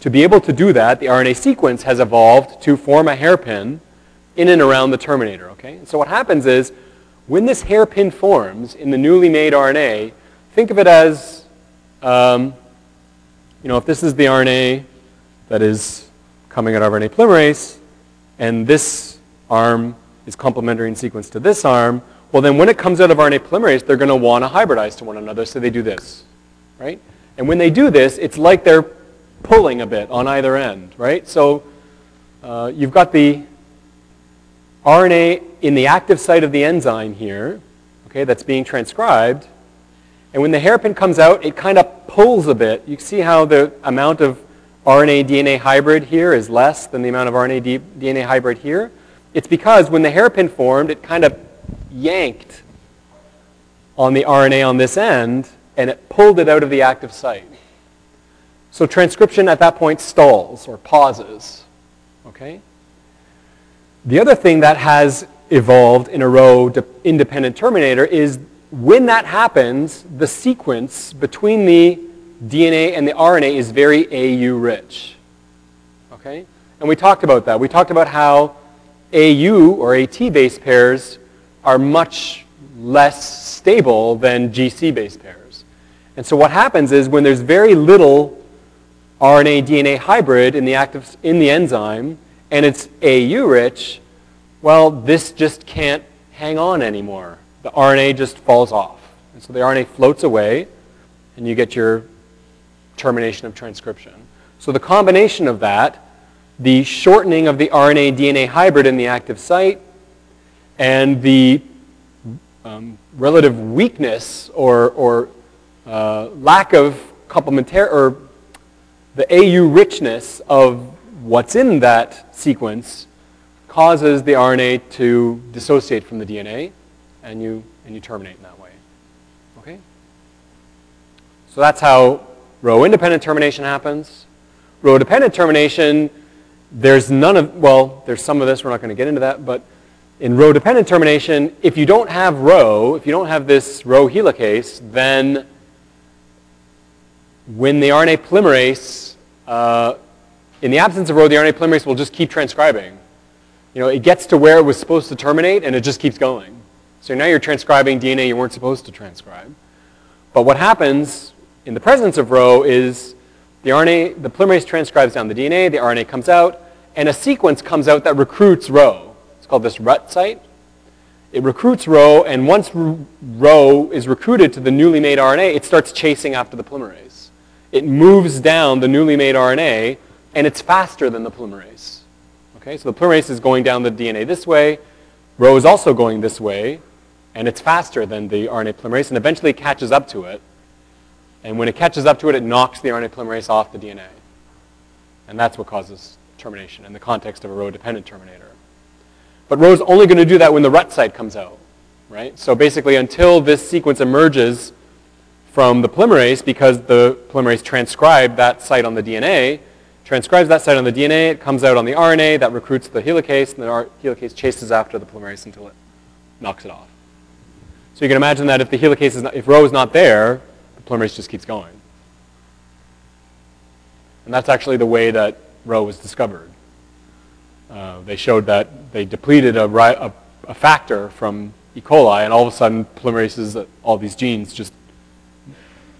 To be able to do that, the RNA sequence has evolved to form a hairpin in and around the terminator, okay? So what happens is, when this hairpin forms in the newly made RNA, think of it as, um, you know, if this is the RNA that is coming out of RNA polymerase, and this arm is complementary in sequence to this arm, well then when it comes out of RNA polymerase, they're going to want to hybridize to one another, so they do this, right? And when they do this, it's like they're pulling a bit on either end, right? So uh, you've got the RNA in the active site of the enzyme here, okay, that's being transcribed. And when the hairpin comes out, it kind of pulls a bit. You see how the amount of RNA DNA hybrid here is less than the amount of RNA DNA hybrid here. It's because when the hairpin formed, it kind of yanked on the RNA on this end, and it pulled it out of the active site. So transcription at that point stalls or pauses. Okay? The other thing that has evolved in a rho independent terminator is when that happens, the sequence between the DNA and the RNA is very AU rich. Okay? And we talked about that. We talked about how AU or AT base pairs are much less stable than GC base pairs. And so what happens is when there's very little RNA DNA hybrid in the active in the enzyme and it's AU rich, well, this just can't hang on anymore. The RNA just falls off. And so the RNA floats away and you get your termination of transcription. So the combination of that the shortening of the RNA-DNA hybrid in the active site, and the um, relative weakness or, or uh, lack of complementary, or the AU richness of what's in that sequence causes the RNA to dissociate from the DNA, and you, and you terminate in that way. Okay? So that's how rho-independent termination happens. Rho-dependent termination there's none of, well, there's some of this, we're not going to get into that, but in rho-dependent termination, if you don't have rho, if you don't have this rho helicase, then when the RNA polymerase, uh, in the absence of rho, the RNA polymerase will just keep transcribing. You know, it gets to where it was supposed to terminate, and it just keeps going. So now you're transcribing DNA you weren't supposed to transcribe. But what happens in the presence of rho is the RNA, the polymerase transcribes down the DNA, the RNA comes out, and a sequence comes out that recruits rho. It's called this RUT site. It recruits rho, and once rho is recruited to the newly made RNA, it starts chasing after the polymerase. it moves down the newly made RNA, and it's faster than the polymerase. Okay, so the polymerase is going down the DNA this way, Rho is also going this way, and it's faster than the RNA polymerase, and eventually catches up to it. And when it catches up to it, it knocks the RNA polymerase off the DNA. And that's what causes termination in the context of a Rho-dependent terminator. But Rho is only going to do that when the RUT site comes out, right? So basically, until this sequence emerges from the polymerase, because the polymerase transcribed that site on the DNA, transcribes that site on the DNA, it comes out on the RNA, that recruits the helicase, and the helicase chases after the polymerase until it knocks it off. So you can imagine that if the helicase is not, if Rho is not there, the polymerase just keeps going. And that's actually the way that Rho was discovered. Uh, they showed that they depleted a, a, a, factor from E. coli, and all of a sudden polymerases, all these genes just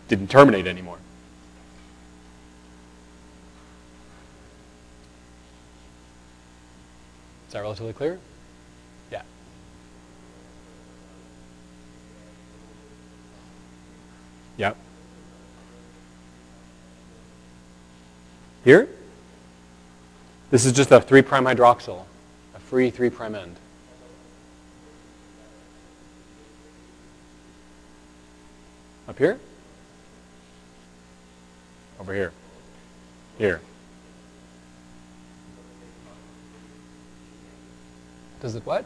didn't terminate anymore. Is that relatively clear? Yeah. Yep. Here? This is just a 3' hydroxyl, a free 3' end. Up here? Over here. Here. Does it what?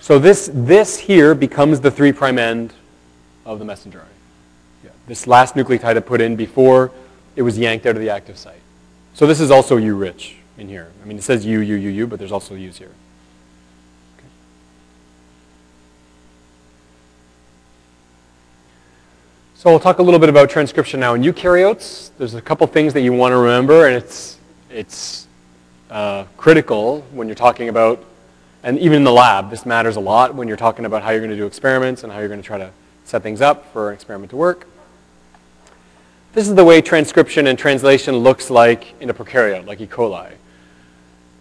So this, this here becomes the 3' prime end of the messenger RNA. Yeah. This last nucleotide I put in before it was yanked out of the active site. So this is also U-rich in here. I mean, it says U, U, U, U, but there's also U's here. Okay. So we'll talk a little bit about transcription now in eukaryotes. There's a couple things that you want to remember, and it's, it's uh, critical when you're talking about, and even in the lab, this matters a lot when you're talking about how you're going to do experiments and how you're going to try to set things up for an experiment to work. This is the way transcription and translation looks like in a prokaryote, like E. coli.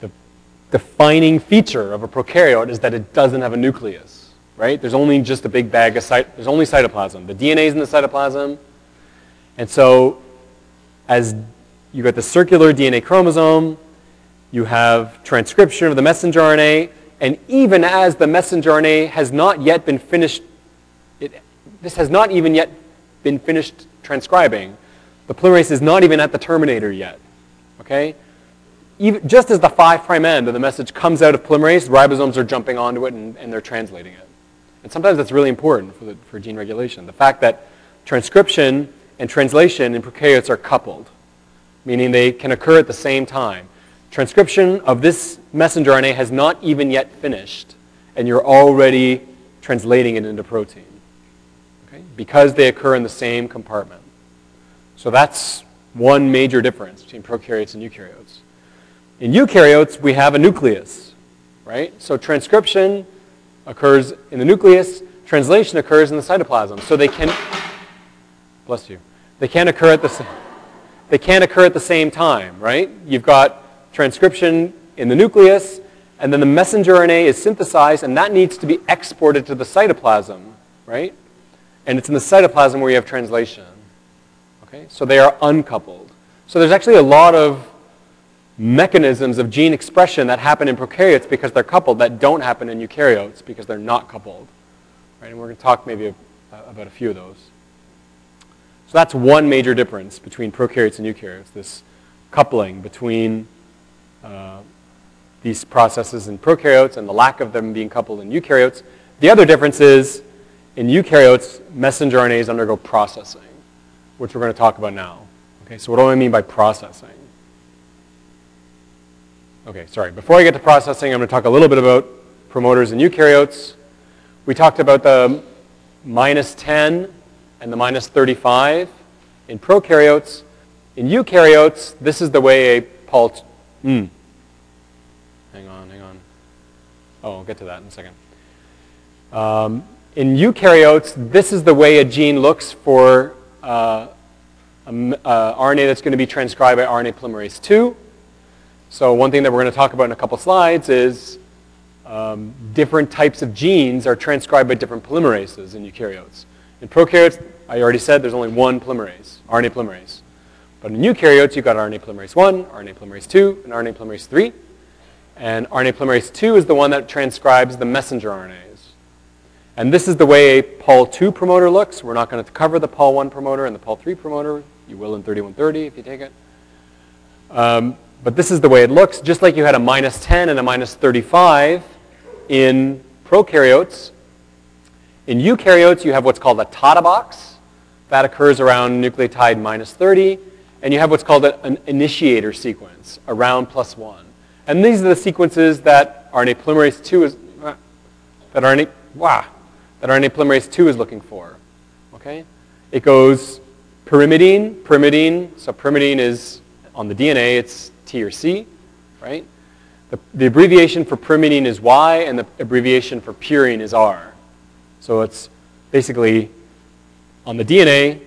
The defining feature of a prokaryote is that it doesn't have a nucleus, right? There's only just a big bag of, cyt there's only cytoplasm. The DNA is in the cytoplasm. And so as you get the circular DNA chromosome, you have transcription of the messenger RNA, and even as the messenger RNA has not yet been finished, it, this has not even yet been finished transcribing, the polymerase is not even at the terminator yet. Okay? Even, just as the 5' end of the message comes out of polymerase, ribosomes are jumping onto it and, and they're translating it. And sometimes that's really important for, the, for gene regulation. The fact that transcription and translation in prokaryotes are coupled, meaning they can occur at the same time. Transcription of this messenger RNA has not even yet finished, and you're already translating it into protein, okay? because they occur in the same compartment. So that's one major difference between prokaryotes and eukaryotes. In eukaryotes, we have a nucleus, right? So transcription occurs in the nucleus, translation occurs in the cytoplasm. So they can, bless you, they can occur at the, they can occur at the same time, right? You've got transcription in the nucleus, and then the messenger RNA is synthesized, and that needs to be exported to the cytoplasm, right? And it's in the cytoplasm where you have translation. Okay? So they are uncoupled. So there's actually a lot of mechanisms of gene expression that happen in prokaryotes because they're coupled that don't happen in eukaryotes because they're not coupled. Right? And we're going to talk maybe uh, about a few of those. So that's one major difference between prokaryotes and eukaryotes, this coupling between uh, these processes in prokaryotes and the lack of them being coupled in eukaryotes. The other difference is in eukaryotes, messenger RNAs undergo processing which we're going to talk about now. Okay, so what do I mean by processing? Okay, sorry. Before I get to processing, I'm going to talk a little bit about promoters in eukaryotes. We talked about the minus 10 and the minus 35 in prokaryotes. In eukaryotes, this is the way a pult... Mm. Hang on, hang on. Oh, I'll get to that in a second. Um, in eukaryotes, this is the way a gene looks for uh, uh, RNA that's going to be transcribed by RNA polymerase 2. So one thing that we're going to talk about in a couple slides is um, different types of genes are transcribed by different polymerases in eukaryotes. In prokaryotes, I already said there's only one polymerase, RNA polymerase. But in eukaryotes, you've got RNA polymerase 1, RNA polymerase 2, and RNA polymerase 3. And RNA polymerase 2 is the one that transcribes the messenger RNAs. And this is the way a Pol2 promoter looks. We're not going to cover the Pol1 promoter and the Pol3 promoter. You will in 3130 if you take it. Um, but this is the way it looks. Just like you had a minus 10 and a minus 35 in prokaryotes, in eukaryotes you have what's called a Tata box. That occurs around nucleotide minus 30. And you have what's called an initiator sequence, around plus 1. And these are the sequences that RNA polymerase 2 is, uh, that RNA, wow, that RNA polymerase 2 is looking for. Okay? It goes pyrimidine, pyrimidine, so pyrimidine is on the DNA, it's T or C, right? The, the abbreviation for pyrimidine is Y, and the abbreviation for purine is R. So it's basically on the DNA,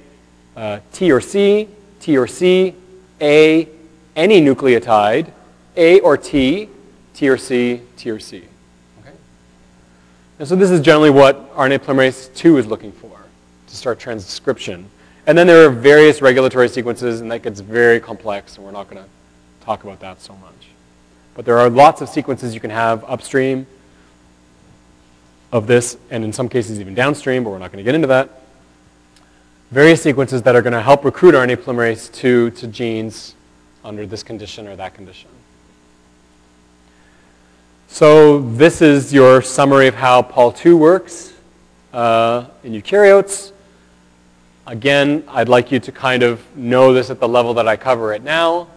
uh, T or C, T or C, A, any nucleotide, A or T, T or C, T or C. Okay? And so this is generally what RNA polymerase 2 is looking for to start transcription. And then there are various regulatory sequences, and that gets very complex, and we're not going to talk about that so much. But there are lots of sequences you can have upstream of this, and in some cases even downstream, but we're not going to get into that. Various sequences that are going to help recruit RNA polymerase 2 to genes under this condition or that condition. So this is your summary of how Pol2 works uh, in eukaryotes. Again, I'd like you to kind of know this at the level that I cover it now.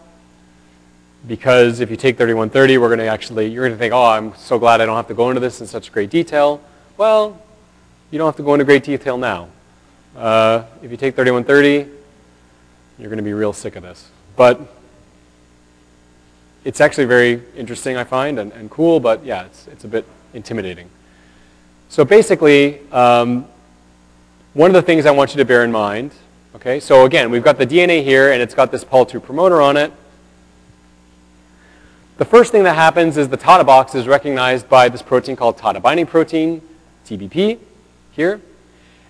Because if you take 3130, we're going to actually, you're going to think, oh, I'm so glad I don't have to go into this in such great detail. Well, you don't have to go into great detail now. Uh, if you take 3130, you're going to be real sick of this. But it's actually very interesting, I find, and, and cool, but yeah, it's, it's a bit intimidating. So basically, um, one of the things I want you to bear in mind, okay, so again, we've got the DNA here and it's got this Pol2 promoter on it. The first thing that happens is the TATA box is recognized by this protein called TATA binding protein, TBP, here.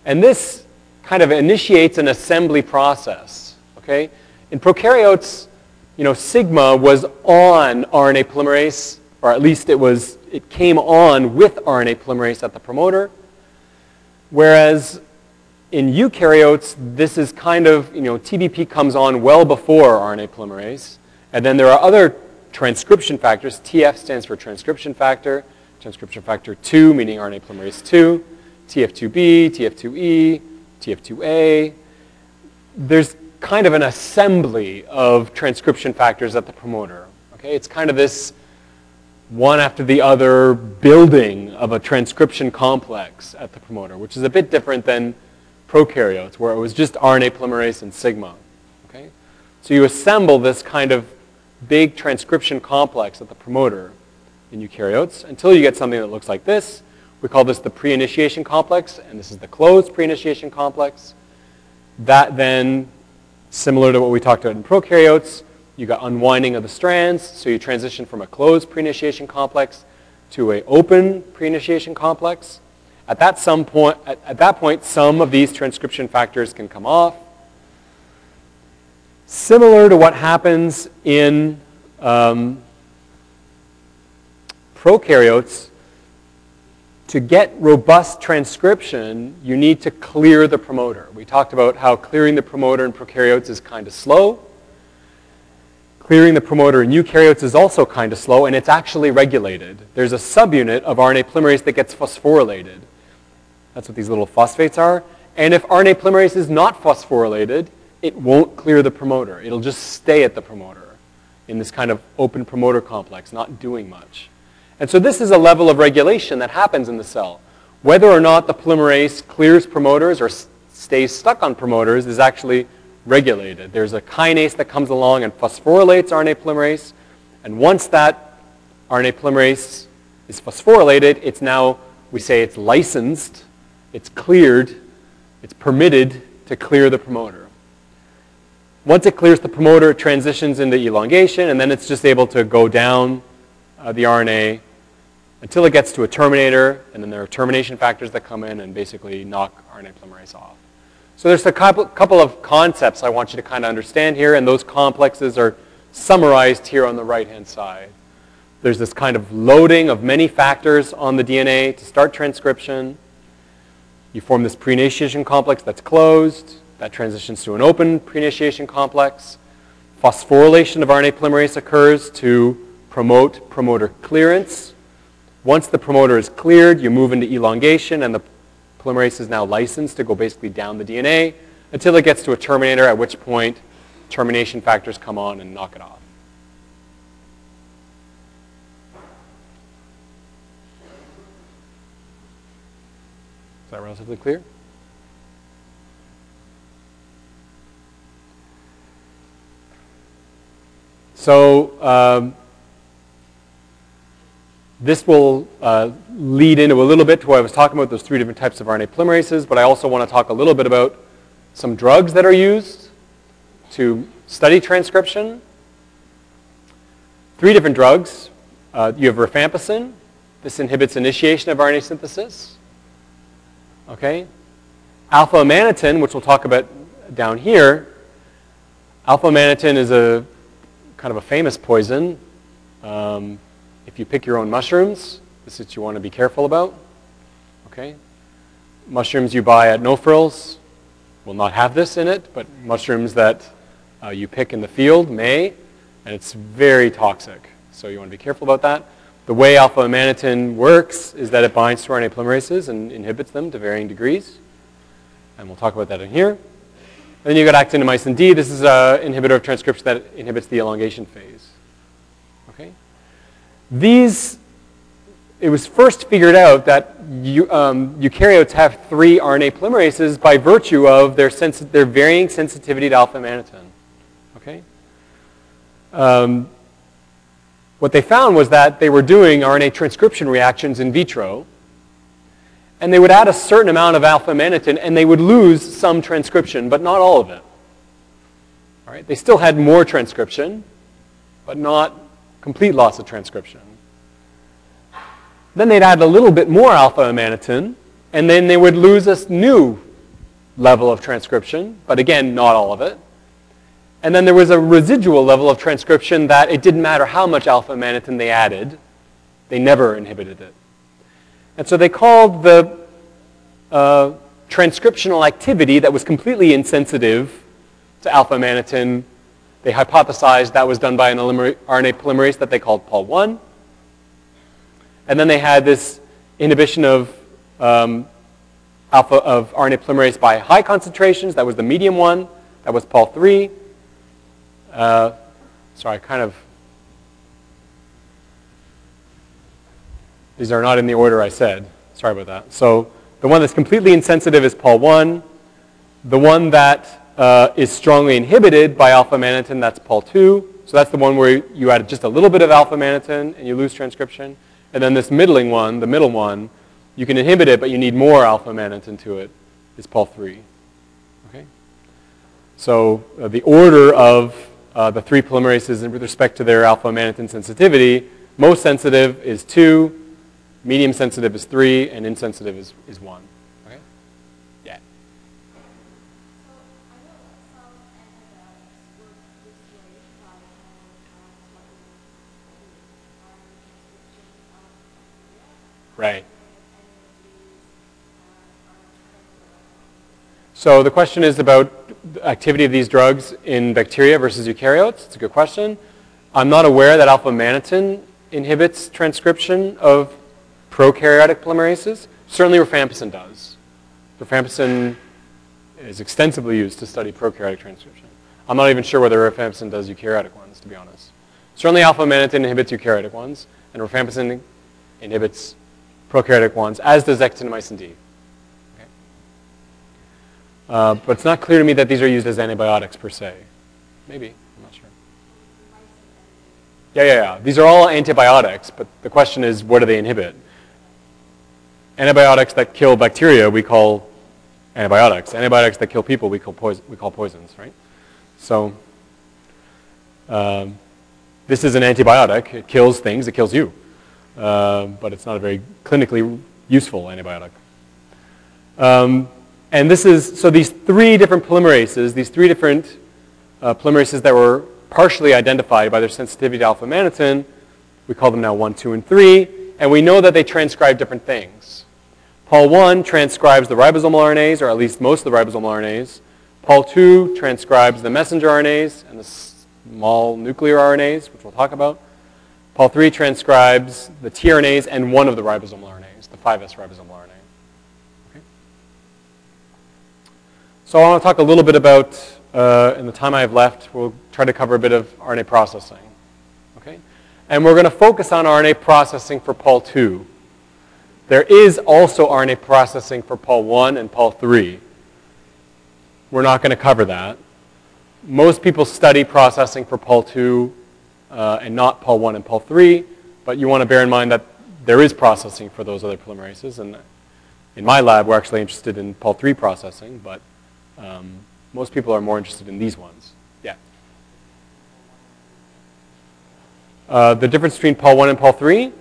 And this kind of initiates an assembly process, okay? In prokaryotes, you know, sigma was on RNA polymerase, or at least it was, it came on with RNA polymerase at the promoter. Whereas in eukaryotes, this is kind of, you know, TBP comes on well before RNA polymerase. And then there are other transcription factors. TF stands for transcription factor. Transcription factor 2, meaning RNA polymerase 2. TF2B, TF2E, TF2A. There's kind of an assembly of transcription factors at the promoter. Okay? It's kind of this one after the other building of a transcription complex at the promoter, which is a bit different than prokaryotes, where it was just RNA polymerase and sigma. Okay? So you assemble this kind of big transcription complex at the promoter in eukaryotes until you get something that looks like this. We call this the pre-initiation complex, and this is the closed pre-initiation complex. That then, similar to what we talked about in prokaryotes, you got unwinding of the strands, so you transition from a closed pre-initiation complex to a open pre-initiation complex. At that, some point, at, at that point, some of these transcription factors can come off. Similar to what happens in um, prokaryotes, to get robust transcription, you need to clear the promoter. We talked about how clearing the promoter in prokaryotes is kind of slow. Clearing the promoter in eukaryotes is also kind of slow, and it's actually regulated. There's a subunit of RNA polymerase that gets phosphorylated. That's what these little phosphates are. And if RNA polymerase is not phosphorylated, it won't clear the promoter. It'll just stay at the promoter in this kind of open promoter complex, not doing much. And so this is a level of regulation that happens in the cell. Whether or not the polymerase clears promoters or stays stuck on promoters is actually regulated. There's a kinase that comes along and phosphorylates RNA polymerase. And once that RNA polymerase is phosphorylated, it's now, we say it's licensed it's cleared, it's permitted to clear the promoter. Once it clears the promoter, it transitions into elongation, and then it's just able to go down uh, the RNA until it gets to a terminator, and then there are termination factors that come in and basically knock RNA polymerase off. So there's a couple, of concepts I want you to kind of understand here, and those complexes are summarized here on the right-hand side. There's this kind of loading of many factors on the DNA to start transcription. You form this pre-initiation complex that's closed. That transitions to an open pre-initiation complex. Phosphorylation of RNA polymerase occurs to promote promoter clearance. Once the promoter is cleared, you move into elongation, and the polymerase is now licensed to go basically down the DNA until it gets to a terminator, at which point termination factors come on and knock it off. Is that relatively clear? So um, this will uh, lead into a little bit to what I was talking about, those three different types of RNA polymerases, but I also want to talk a little bit about some drugs that are used to study transcription. Three different drugs. Uh, you have rifampicin. This inhibits initiation of RNA synthesis. Okay? Alpha-amanitin, which we'll talk about down here. Alpha-amanitin is a kind of a famous poison. Um, if you pick your own mushrooms, this is what you want to be careful about. Okay? Mushrooms you buy at No Frills will not have this in it, but mushrooms that uh, you pick in the field may, and it's very toxic. So you want to be careful about that. The way alpha-amanitin works is that it binds to RNA polymerases and inhibits them to varying degrees. And we'll talk about that in here. And then you've got actinomycin D. This is an inhibitor of transcription that inhibits the elongation phase. These, it was first figured out that you, um, eukaryotes have three RNA polymerases by virtue of their, their varying sensitivity to alpha-amanitin. Okay? Um, what they found was that they were doing RNA transcription reactions in vitro, and they would add a certain amount of alpha-amanitin, and they would lose some transcription, but not all of it. All right? They still had more transcription, but not complete loss of transcription. Then they'd add a little bit more alpha-amanitin, and then they would lose a new level of transcription, but again, not all of it. And then there was a residual level of transcription that it didn't matter how much alpha-amanitin they added, they never inhibited it. And so they called the uh, transcriptional activity that was completely insensitive to alpha-amanitin they hypothesized that was done by an RNA polymerase that they called Pol1. And then they had this inhibition of um, alpha of RNA polymerase by high concentrations. That was the medium one. That was Pol3. Uh, sorry, kind of. These are not in the order I said. Sorry about that. So the one that's completely insensitive is Pol1. The one that uh, is strongly inhibited by alpha-amanitin, that's Pol2. So that's the one where you add just a little bit of alpha-amanitin and you lose transcription. And then this middling one, the middle one, you can inhibit it, but you need more alpha-amanitin to it, is Pol3. Okay? So uh, the order of uh, the three polymerases with respect to their alpha-amanitin sensitivity, most sensitive is 2, medium sensitive is 3, and insensitive is, is 1. Right. So the question is about activity of these drugs in bacteria versus eukaryotes. It's a good question. I'm not aware that alpha-amanitin inhibits transcription of prokaryotic polymerases. Certainly rifampicin does. Rifampicin is extensively used to study prokaryotic transcription. I'm not even sure whether rifampicin does eukaryotic ones, to be honest. Certainly alpha-amanitin inhibits eukaryotic ones, and rifampicin inhibits prokaryotic ones, as does actinomycin D. Okay. Uh, but it's not clear to me that these are used as antibiotics per se. Maybe, I'm not sure. Yeah, yeah, yeah. These are all antibiotics, but the question is, what do they inhibit? Antibiotics that kill bacteria, we call antibiotics. Antibiotics that kill people, we call, poison, we call poisons, right? So um, this is an antibiotic. It kills things. It kills you. Uh, but it's not a very clinically useful antibiotic. Um, And this is, so these three different polymerases, these three different uh, polymerases that were partially identified by their sensitivity to alpha-amanitin, we call them now 1, 2, and 3, and we know that they transcribe different things. Pol 1 transcribes the ribosomal RNAs, or at least most of the ribosomal RNAs. Pol 2 transcribes the messenger RNAs and the small nuclear RNAs, which we'll talk about. Pol 3 transcribes the tRNAs and one of the ribosomal RNAs, the 5S ribosomal RNA. Okay. So I want to talk a little bit about, uh, in the time I have left, we'll try to cover a bit of RNA processing. Okay? And we're going to focus on RNA processing for Pol 2. There is also RNA processing for Pol 1 and Pol 3. We're not going to cover that. Most people study processing for Pol 2 uh, and not Pol 1 and Pol 3, but you want to bear in mind that there is processing for those other polymerases. And in my lab, we're actually interested in Pol 3 processing, but um, most people are more interested in these ones. Yeah. Uh, the difference between Pol 1 and Pol 3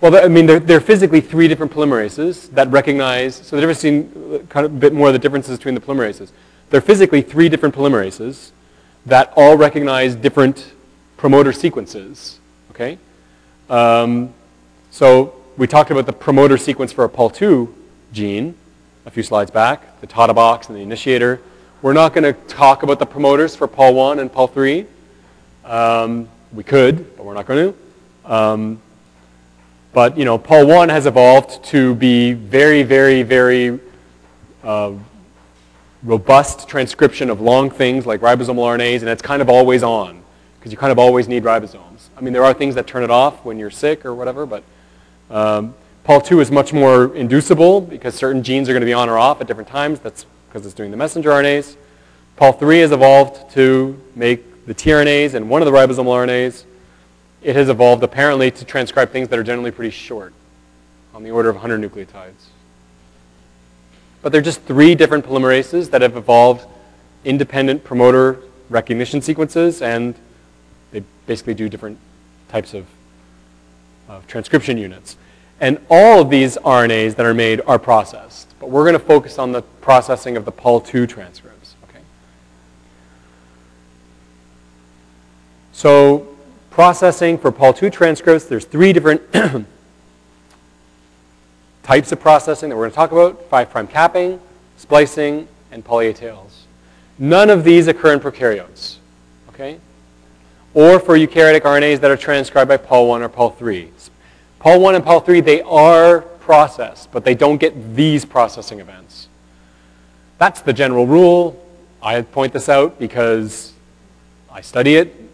Well, I mean, they're, they're, physically three different polymerases that recognize, so the difference between, kind of a bit more of the differences between the polymerases. They're physically three different polymerases that all recognize different promoter sequences, okay? Um, so we talked about the promoter sequence for a Pol2 gene a few slides back, the TATA box and the initiator. We're not going to talk about the promoters for Pol1 and Pol3. Um, we could, but we're not going to. Um, but you know, Pol 1 has evolved to be very, very, very uh, robust transcription of long things like ribosomal RNAs, and it's kind of always on because you kind of always need ribosomes. I mean, there are things that turn it off when you're sick or whatever, but um, Pol 2 is much more inducible because certain genes are going to be on or off at different times. That's because it's doing the messenger RNAs. Pol 3 has evolved to make the tRNAs and one of the ribosomal RNAs it has evolved apparently to transcribe things that are generally pretty short, on the order of 100 nucleotides. But they're just three different polymerases that have evolved independent promoter recognition sequences, and they basically do different types of, of transcription units. And all of these RNAs that are made are processed. But we're going to focus on the processing of the Pol2 transcripts. Okay? So processing for Pol2 transcripts, there's three different types of processing that we're going to talk about, 5' capping, splicing, and poly A tails. None of these occur in prokaryotes, okay? Or for eukaryotic RNAs that are transcribed by Pol1 or Pol3. Pol1 and Pol3, they are processed, but they don't get these processing events. That's the general rule. I point this out because I study it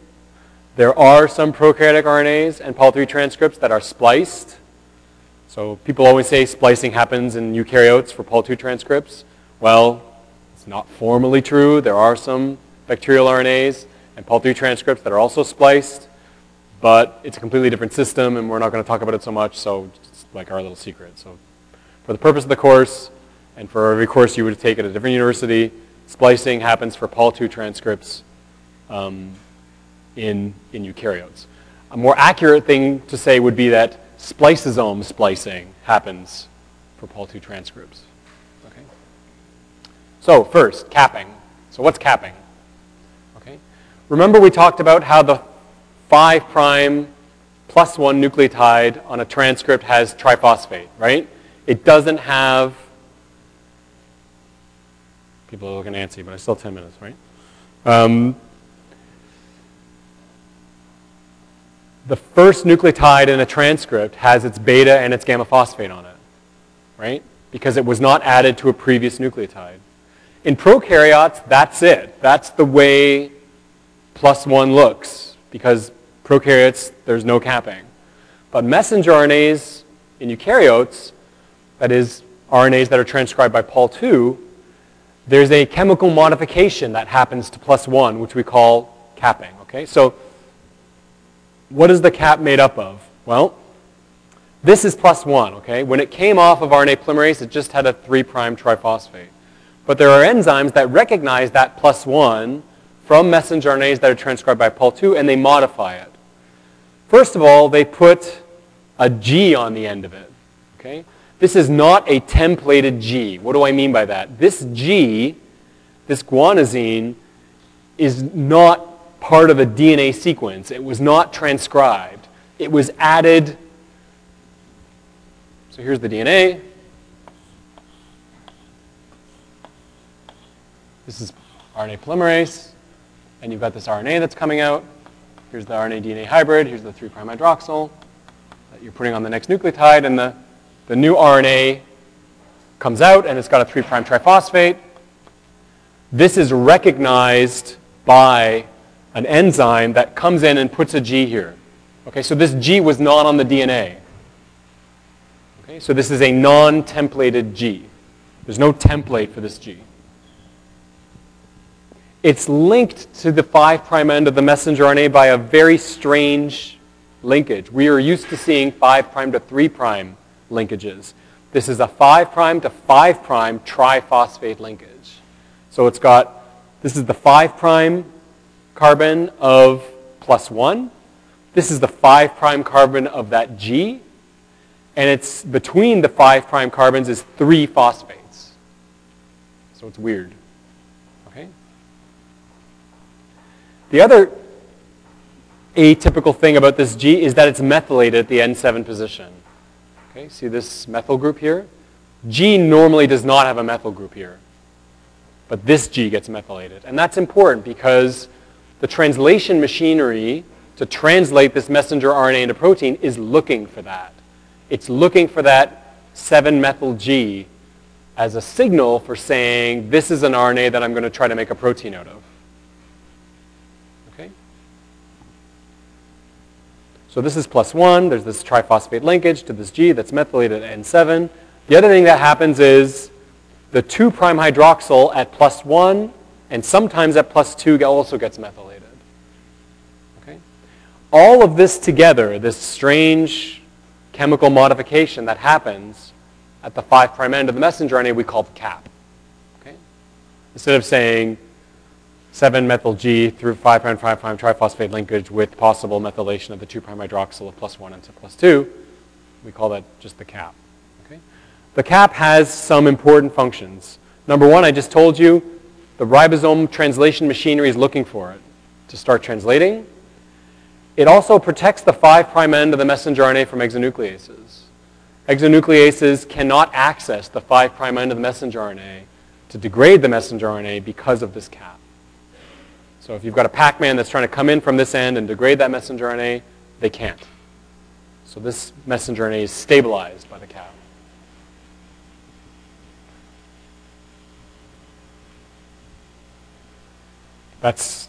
there are some prokaryotic RNAs and Pol3 transcripts that are spliced. So people always say splicing happens in eukaryotes for Pol2 transcripts. Well, it's not formally true. There are some bacterial RNAs and Pol3 transcripts that are also spliced, but it's a completely different system and we're not going to talk about it so much, so it's like our little secret. So for the purpose of the course, and for every course you would take at a different university, splicing happens for Pol2 transcripts. Um, in, in eukaryotes. A more accurate thing to say would be that spliceosome splicing happens for Pol2 transcripts. Okay? So first, capping. So what's capping? Okay? Remember we talked about how the 5 prime plus 1 nucleotide on a transcript has triphosphate, right? It doesn't have, people are looking antsy, but I still have 10 minutes, right? Um, the first nucleotide in a transcript has its beta and its gamma phosphate on it, right? Because it was not added to a previous nucleotide. In prokaryotes, that's it. That's the way plus one looks, because prokaryotes, there's no capping. But messenger RNAs in eukaryotes, that is, RNAs that are transcribed by Pol II, there's a chemical modification that happens to plus one, which we call capping, okay? So what is the cap made up of? Well, this is plus 1, okay? When it came off of RNA polymerase, it just had a 3' triphosphate. But there are enzymes that recognize that plus 1 from messenger RNAs that are transcribed by Pol2, and they modify it. First of all, they put a G on the end of it, okay? This is not a templated G. What do I mean by that? This G, this guanosine, is not part of a DNA sequence. It was not transcribed. It was added. So here's the DNA. This is RNA polymerase. And you've got this RNA that's coming out. Here's the RNA DNA hybrid. Here's the 3' hydroxyl that you're putting on the next nucleotide. And the, the new RNA comes out and it's got a 3' triphosphate. This is recognized by an enzyme that comes in and puts a G here. Okay, so this G was not on the DNA. Okay, so this is a non-templated G. There's no template for this G. It's linked to the 5' end of the messenger RNA by a very strange linkage. We are used to seeing 5' to 3' linkages. This is a 5' to 5' triphosphate linkage. So it's got, this is the 5' carbon of plus 1. This is the 5' prime carbon of that G. And it's between the 5' prime carbons is three phosphates. So it's weird. Okay? The other atypical thing about this G is that it's methylated at the N7 position. Okay, see this methyl group here? G normally does not have a methyl group here. But this G gets methylated. And that's important because the translation machinery to translate this messenger RNA into protein is looking for that. It's looking for that 7-methyl G as a signal for saying this is an RNA that I'm going to try to make a protein out of. Okay? So this is plus 1. There's this triphosphate linkage to this G that's methylated at N7. The other thing that happens is the 2' hydroxyl at plus 1 and sometimes at plus 2 also gets methylated. All of this together, this strange chemical modification that happens at the 5' end of the messenger RNA, we call the cap. Okay? Instead of saying 7-methyl G through 5' 5' triphosphate linkage with possible methylation of the 2' hydroxyl of plus 1 into plus 2. We call that just the cap. Okay? The cap has some important functions. Number one, I just told you, the ribosome translation machinery is looking for it to start translating. It also protects the 5' end of the messenger RNA from exonucleases. Exonucleases cannot access the 5' end of the messenger RNA to degrade the messenger RNA because of this cap. So if you've got a Pac-Man that's trying to come in from this end and degrade that messenger RNA, they can't. So this messenger RNA is stabilized by the cap. That's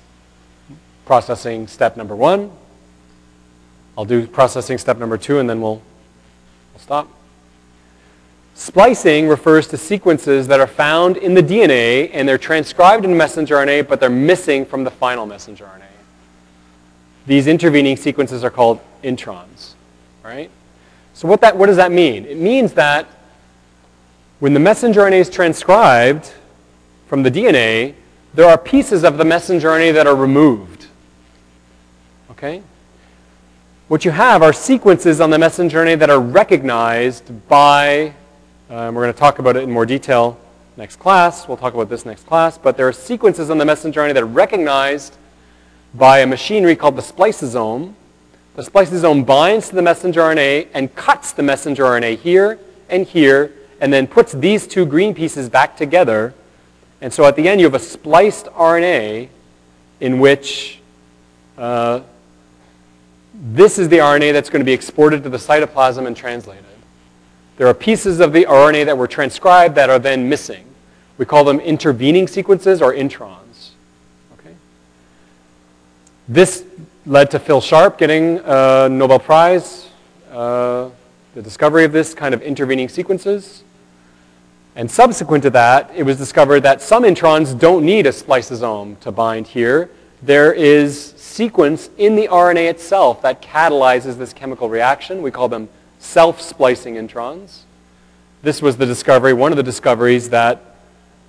processing step number one. I'll do processing step number two and then we'll, we'll stop. Splicing refers to sequences that are found in the DNA and they're transcribed in messenger RNA, but they're missing from the final messenger RNA. These intervening sequences are called introns, right? So what, that, what does that mean? It means that when the messenger RNA is transcribed from the DNA, there are pieces of the messenger RNA that are removed. Okay? What you have are sequences on the messenger RNA that are recognized by um, we're going to talk about it in more detail next class. We'll talk about this next class. But there are sequences on the messenger RNA that are recognized by a machinery called the spliceosome. The spliceosome binds to the messenger RNA and cuts the messenger RNA here and here and then puts these two green pieces back together. And so at the end you have a spliced RNA in which uh, this is the RNA that's going to be exported to the cytoplasm and translated. There are pieces of the RNA that were transcribed that are then missing. We call them intervening sequences or introns. Okay? This led to Phil Sharp getting a Nobel Prize, uh, the discovery of this kind of intervening sequences. And subsequent to that, it was discovered that some introns don't need a spliceosome to bind here. There is sequence in the RNA itself that catalyzes this chemical reaction. We call them self-splicing introns. This was the discovery, one of the discoveries that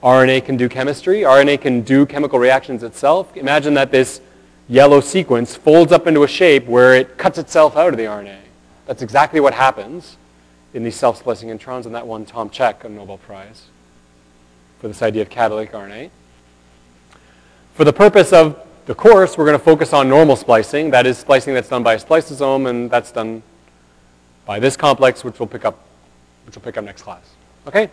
RNA can do chemistry. RNA can do chemical reactions itself. Imagine that this yellow sequence folds up into a shape where it cuts itself out of the RNA. That's exactly what happens in these self-splicing introns, and that won Tom Cech a Nobel Prize for this idea of catalytic RNA. For the purpose of the course, we're going to focus on normal splicing. That is splicing that's done by a spliceosome, and that's done by this complex, which we'll pick up, which we'll pick up next class. Okay?